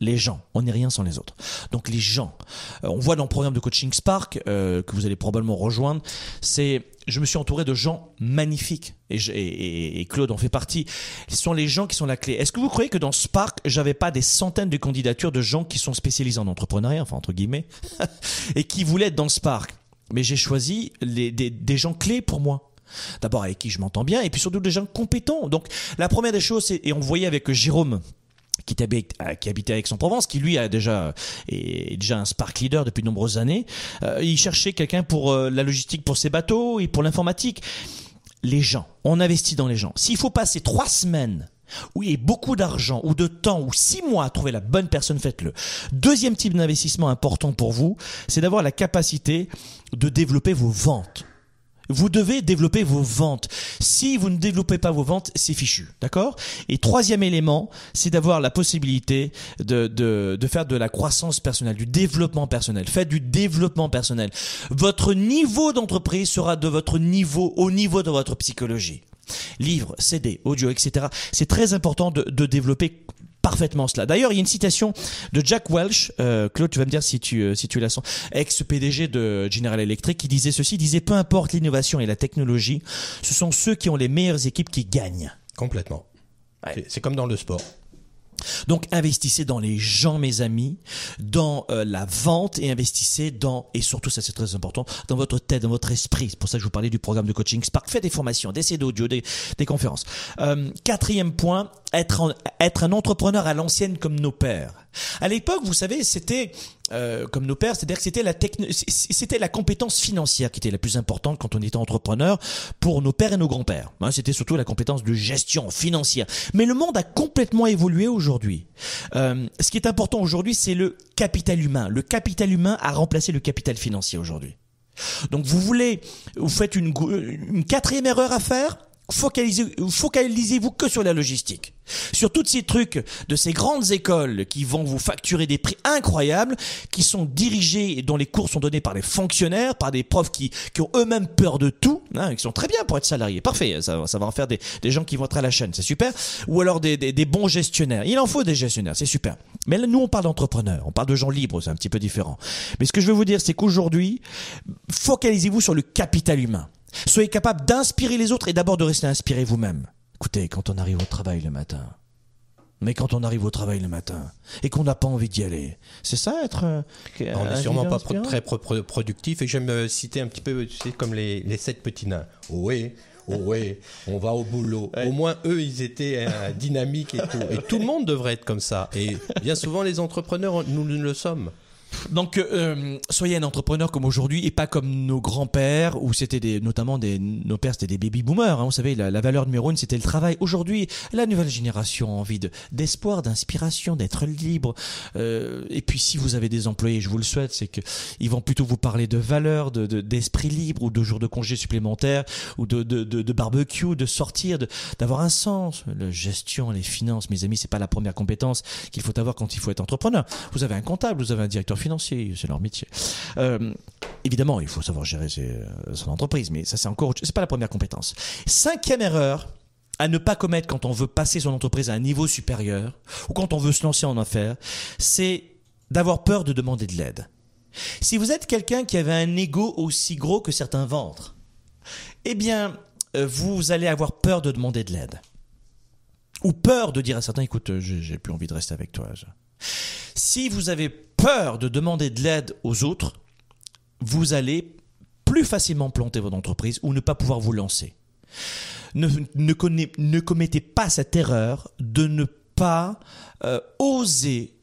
les gens. On n'est rien sans les autres. Donc les gens. Euh, on voit dans le programme de coaching Spark euh, que vous allez probablement rejoindre. C'est je me suis entouré de gens magnifiques et, Claude en fait partie. Ce sont les gens qui sont la clé. Est-ce que vous croyez que dans Spark, j'avais pas des centaines de candidatures de gens qui sont spécialisés en entrepreneuriat, enfin entre guillemets, et qui voulaient être dans Spark? Mais j'ai choisi des, des gens clés pour moi. D'abord avec qui je m'entends bien, et puis surtout des gens compétents. Donc la première des choses, et on voyait avec Jérôme qui, euh, qui habitait à Aix-en-Provence, qui lui a déjà est déjà un Spark Leader depuis de nombreuses années. Euh, il cherchait quelqu'un pour euh, la logistique pour ses bateaux et pour l'informatique. Les gens, on investit dans les gens. S'il faut passer trois semaines oui, et beaucoup d'argent ou de temps ou six mois à trouver la bonne personne, faites-le. Deuxième type d'investissement important pour vous, c'est d'avoir la capacité de développer vos ventes. Vous devez développer vos ventes. Si vous ne développez pas vos ventes, c'est fichu. D'accord? Et troisième élément, c'est d'avoir la possibilité de, de, de, faire de la croissance personnelle, du développement personnel. Faites du développement personnel. Votre niveau d'entreprise sera de votre niveau, au niveau de votre psychologie. Livres, CD, audio, etc. C'est très important de, de développer parfaitement cela. D'ailleurs, il y a une citation de Jack Welch, euh, Claude, tu vas me dire si tu euh, si tu la sens, ex-PDG de General Electric, qui disait ceci, disait peu importe l'innovation et la technologie, ce sont ceux qui ont les meilleures équipes qui gagnent. Complètement. C'est comme dans le sport. Donc investissez dans les gens, mes amis, dans euh, la vente et investissez dans, et surtout ça c'est très important, dans votre tête, dans votre esprit. C'est pour ça que je vous parlais du programme de coaching Spark. Faites des formations, des CD audio, des, des conférences. Euh, quatrième point, être, être un entrepreneur à l'ancienne comme nos pères. À l'époque, vous savez, c'était euh, comme nos pères, c'est-à-dire que c'était la c'était la compétence financière qui était la plus importante quand on était entrepreneur pour nos pères et nos grands-pères. Hein, c'était surtout la compétence de gestion financière. Mais le monde a complètement évolué aujourd'hui. Euh, ce qui est important aujourd'hui, c'est le capital humain. Le capital humain a remplacé le capital financier aujourd'hui. Donc vous voulez, vous faites une, une quatrième erreur à faire, focalisez-vous focalisez que sur la logistique. Sur tous ces trucs de ces grandes écoles qui vont vous facturer des prix incroyables, qui sont dirigés et dont les cours sont donnés par des fonctionnaires, par des profs qui, qui ont eux-mêmes peur de tout, hein, qui sont très bien pour être salariés. Parfait, ça, ça va en faire des, des gens qui vont être à la chaîne, c'est super. Ou alors des, des, des bons gestionnaires. Il en faut des gestionnaires, c'est super. Mais là, nous, on parle d'entrepreneurs, on parle de gens libres, c'est un petit peu différent. Mais ce que je veux vous dire, c'est qu'aujourd'hui, focalisez-vous sur le capital humain. Soyez capable d'inspirer les autres et d'abord de rester inspiré vous-même. Écoutez, quand on arrive au travail le matin, mais quand on arrive au travail le matin et qu'on n'a pas envie d'y aller, c'est ça être. Euh, on n'est sûrement pas très productif et j'aime euh, citer un petit peu, tu sais, comme les, les sept petits nains. Oh oui, oh on va au boulot. Au moins eux, ils étaient euh, dynamiques et tout. Et tout le monde devrait être comme ça. Et bien souvent, les entrepreneurs, nous le sommes. Donc, euh, soyez un entrepreneur comme aujourd'hui et pas comme nos grands-pères, où c'était des, notamment des, nos pères, c'était des baby boomers. Hein, vous savez, la, valeur numéro une, c'était le travail. Aujourd'hui, la nouvelle génération a envie de, d'espoir, d'inspiration, d'être libre. Euh, et puis, si vous avez des employés, je vous le souhaite, c'est que ils vont plutôt vous parler de valeur, de, d'esprit libre, ou de jours de congé supplémentaires, ou de, de, de, barbecue, de sortir, d'avoir un sens. La gestion, les finances, mes amis, c'est pas la première compétence qu'il faut avoir quand il faut être entrepreneur. Vous avez un comptable, vous avez un directeur financier, c'est leur métier. Euh, évidemment, il faut savoir gérer euh, son entreprise, mais ça c'est encore, c'est pas la première compétence. Cinquième erreur à ne pas commettre quand on veut passer son entreprise à un niveau supérieur ou quand on veut se lancer en affaires, c'est d'avoir peur de demander de l'aide. Si vous êtes quelqu'un qui avait un ego aussi gros que certains ventres, eh bien, euh, vous allez avoir peur de demander de l'aide. Ou peur de dire à certains, écoute, j'ai plus envie de rester avec toi. Si vous avez peur de demander de l'aide aux autres, vous allez plus facilement planter votre entreprise ou ne pas pouvoir vous lancer. ne, ne, connaît- ne commettez pas cette erreur de ne pas euh, oser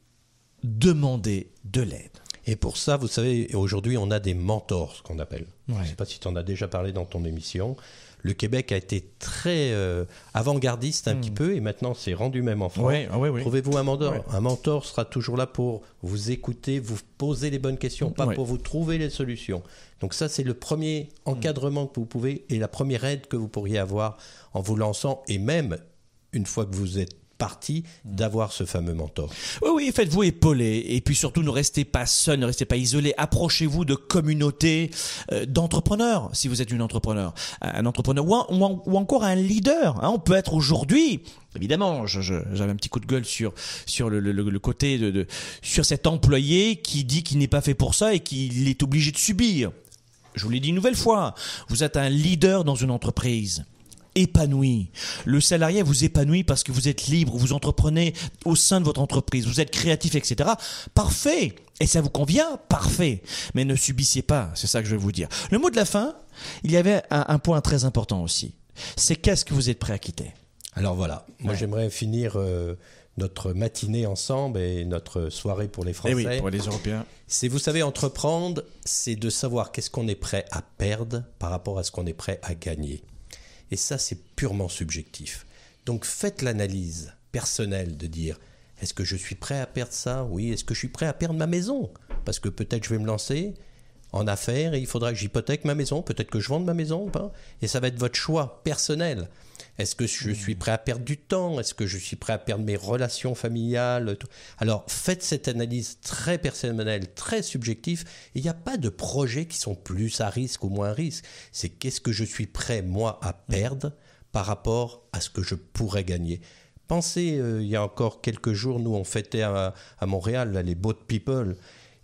demander de l'aide. Et pour ça, vous savez, aujourd'hui, on a des mentors, ce qu'on appelle. Je ne sais pas si tu en as déjà parlé dans ton émission. Le Québec a été très euh, avant-gardiste un petit peu et maintenant c'est rendu même en France. Hmm. Trouvez-vous un mentor? Un mentor sera toujours là pour vous écouter, vous poser les bonnes questions, pas pour vous trouver les solutions. Donc ça, c'est le premier encadrement que vous pouvez et la première aide que vous pourriez avoir en vous lançant et même une fois que vous êtes parti, d'avoir ce fameux mentor. Oui, faites-vous épauler. Et puis surtout, ne restez pas seul, ne restez pas isolé. Approchez-vous de communautés euh, d'entrepreneurs, si vous êtes une entrepreneur. Un entrepreneur ou, encore un leader. hein. on peut être aujourd'hui... Évidemment, j'avais un petit coup de gueule sur sur le, côté de, de sur cet employé qui dit qu'il n'est pas fait pour ça et qu'il est obligé de subir. Je vous l'ai dit une nouvelle fois, vous êtes un leader dans une entreprise épanoui. Le salarié vous épanouit parce que vous êtes libre, vous entreprenez au sein de votre entreprise, vous êtes créatif, etc. Parfait. Et ça vous convient? Parfait. Mais ne subissez pas, c'est ça que je vais vous dire. Le mot de la fin, il y avait un, un point très important aussi. C'est qu'est-ce que vous êtes prêt à quitter? Alors voilà, moi Ouais. j'aimerais finir euh, notre matinée ensemble et notre soirée pour les Français. Eh oui, pour les Européens. C'est, vous savez, entreprendre, c'est de savoir qu'est-ce qu'on est prêt à perdre par rapport à ce qu'on est prêt à gagner. Et ça, c'est purement subjectif. Donc faites l'analyse personnelle de dire, est-ce que je suis prêt à perdre ça? Oui. Est-ce que je suis prêt à perdre ma maison? Parce que peut-être je vais me lancer en affaires il faudra que j'hypothèque ma maison, peut-être que je vende ma maison ou pas. Et ça va être votre choix personnel. Est-ce que je suis prêt à perdre du temps? Est-ce que je suis prêt à perdre mes relations familiales? Alors faites cette analyse très personnelle, très subjective. Il n'y a pas de projets qui sont plus à risque ou moins à risque. C'est qu'est-ce que je suis prêt, moi, à perdre par rapport à ce que je pourrais gagner? Pensez, euh, il y a encore quelques jours, nous, on fêtait à, Montréal les Boat People.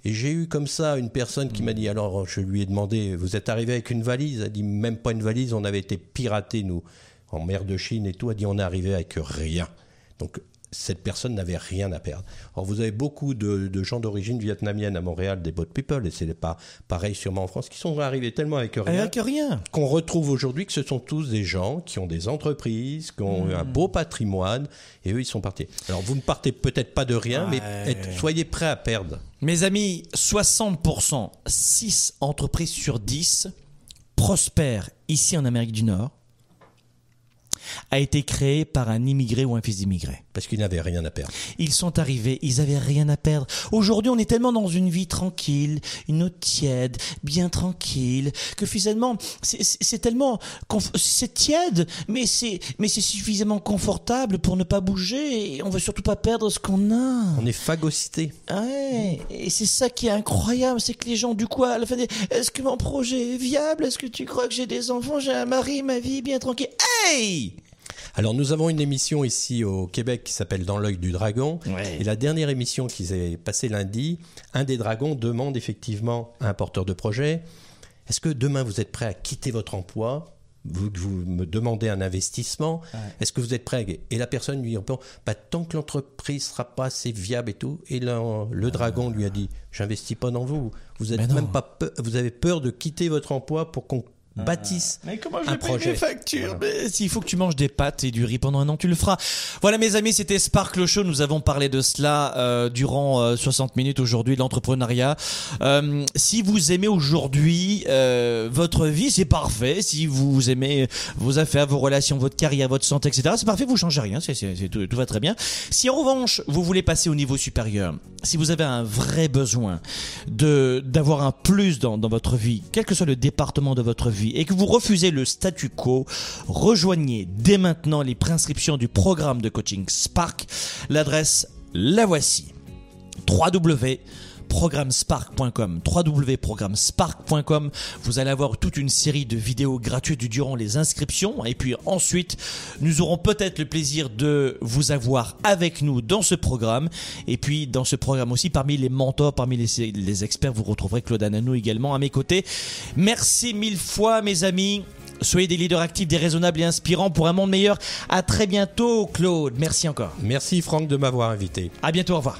Et j'ai eu comme ça une personne qui m'a dit, alors je lui ai demandé, vous êtes arrivé avec une valise? Elle a dit, même pas une valise, on avait été piratés, nous, en mer de Chine et tout. Elle a dit, on est arrivé avec rien. Cette personne n'avait rien à perdre. Or, vous avez beaucoup de, de gens d'origine vietnamienne à Montréal, des boat people, et c'est pas pareil sûrement en France, qui sont arrivés tellement avec rien Avec rien. qu'on retrouve aujourd'hui que ce sont tous des gens qui ont des entreprises, qui ont eu un beau patrimoine, et eux, ils sont partis. Alors, vous ne partez peut-être pas de rien, mais soyez prêts à perdre. Mes amis, 60%, 6 entreprises sur 10 prospèrent ici en Amérique du Nord a été créé par un immigré ou un fils d'immigré. Parce qu'ils n'avaient rien à perdre. Ils sont arrivés, ils avaient rien à perdre. Aujourd'hui, on est tellement dans une vie tranquille, une eau tiède, bien tranquille, que finalement, c'est- tellement, c'est tiède, mais c'est, mais c'est suffisamment confortable pour ne pas bouger et on veut surtout pas perdre ce qu'on a. On est phagocytés. Ouais, et c'est ça qui est incroyable, c'est que les gens, du coup, à la fin, est-ce que mon projet est viable? Est-ce que tu crois que j'ai des enfants, j'ai un mari, ma vie est bien tranquille Hey Alors, nous avons une émission ici au Québec qui s'appelle Dans l'œil du dragon. Ouais. Et la dernière émission qui s'est passée lundi, un des dragons demande effectivement à un porteur de projet Est-ce que demain vous êtes prêt à quitter votre emploi? Vous, vous me demandez un investissement, est-ce que vous êtes prêt Et la personne lui répond bah, tant que l'entreprise sera pas assez viable et tout. Et là, le dragon lui a dit j'investis pas dans vous. Vous êtes même pas vous avez peur de quitter votre emploi pour qu'on bâtisse Mais comment je vais payer mes factures Mais S'il faut que tu manges des pâtes et du riz pendant un an, tu le feras. Voilà mes amis, c'était Sparkle Show. Nous avons parlé de cela euh, durant euh, 60 minutes aujourd'hui, de l'entrepreneuriat. Euh, si vous aimez aujourd'hui euh, votre vie, c'est parfait. Si vous aimez vos affaires, vos relations, votre carrière, votre santé, etc., c'est parfait, vous changez rien, c'est, c'est- c'est tout, tout va très bien. Si en revanche, vous voulez passer au niveau supérieur, si vous avez un vrai besoin de d'avoir un plus dans, dans votre vie, quel que soit le département de votre vie, et que vous refusez le statu quo, rejoignez dès maintenant les prescriptions du programme de coaching Spark. L'adresse, la voici www.programmespark.com www.programmespark.com Vous allez avoir toute une série de vidéos gratuites durant les inscriptions et puis ensuite nous aurons peut-être le plaisir de vous avoir avec nous dans ce programme et puis dans ce programme aussi parmi les mentors, parmi les, les experts vous retrouverez Claude Ananou également à mes côtés. Merci mille fois mes amis. Soyez des leaders actifs, des raisonnables et inspirants pour un monde meilleur. À très bientôt Claude. Merci encore. Merci Franck de m'avoir invité. À bientôt, au revoir.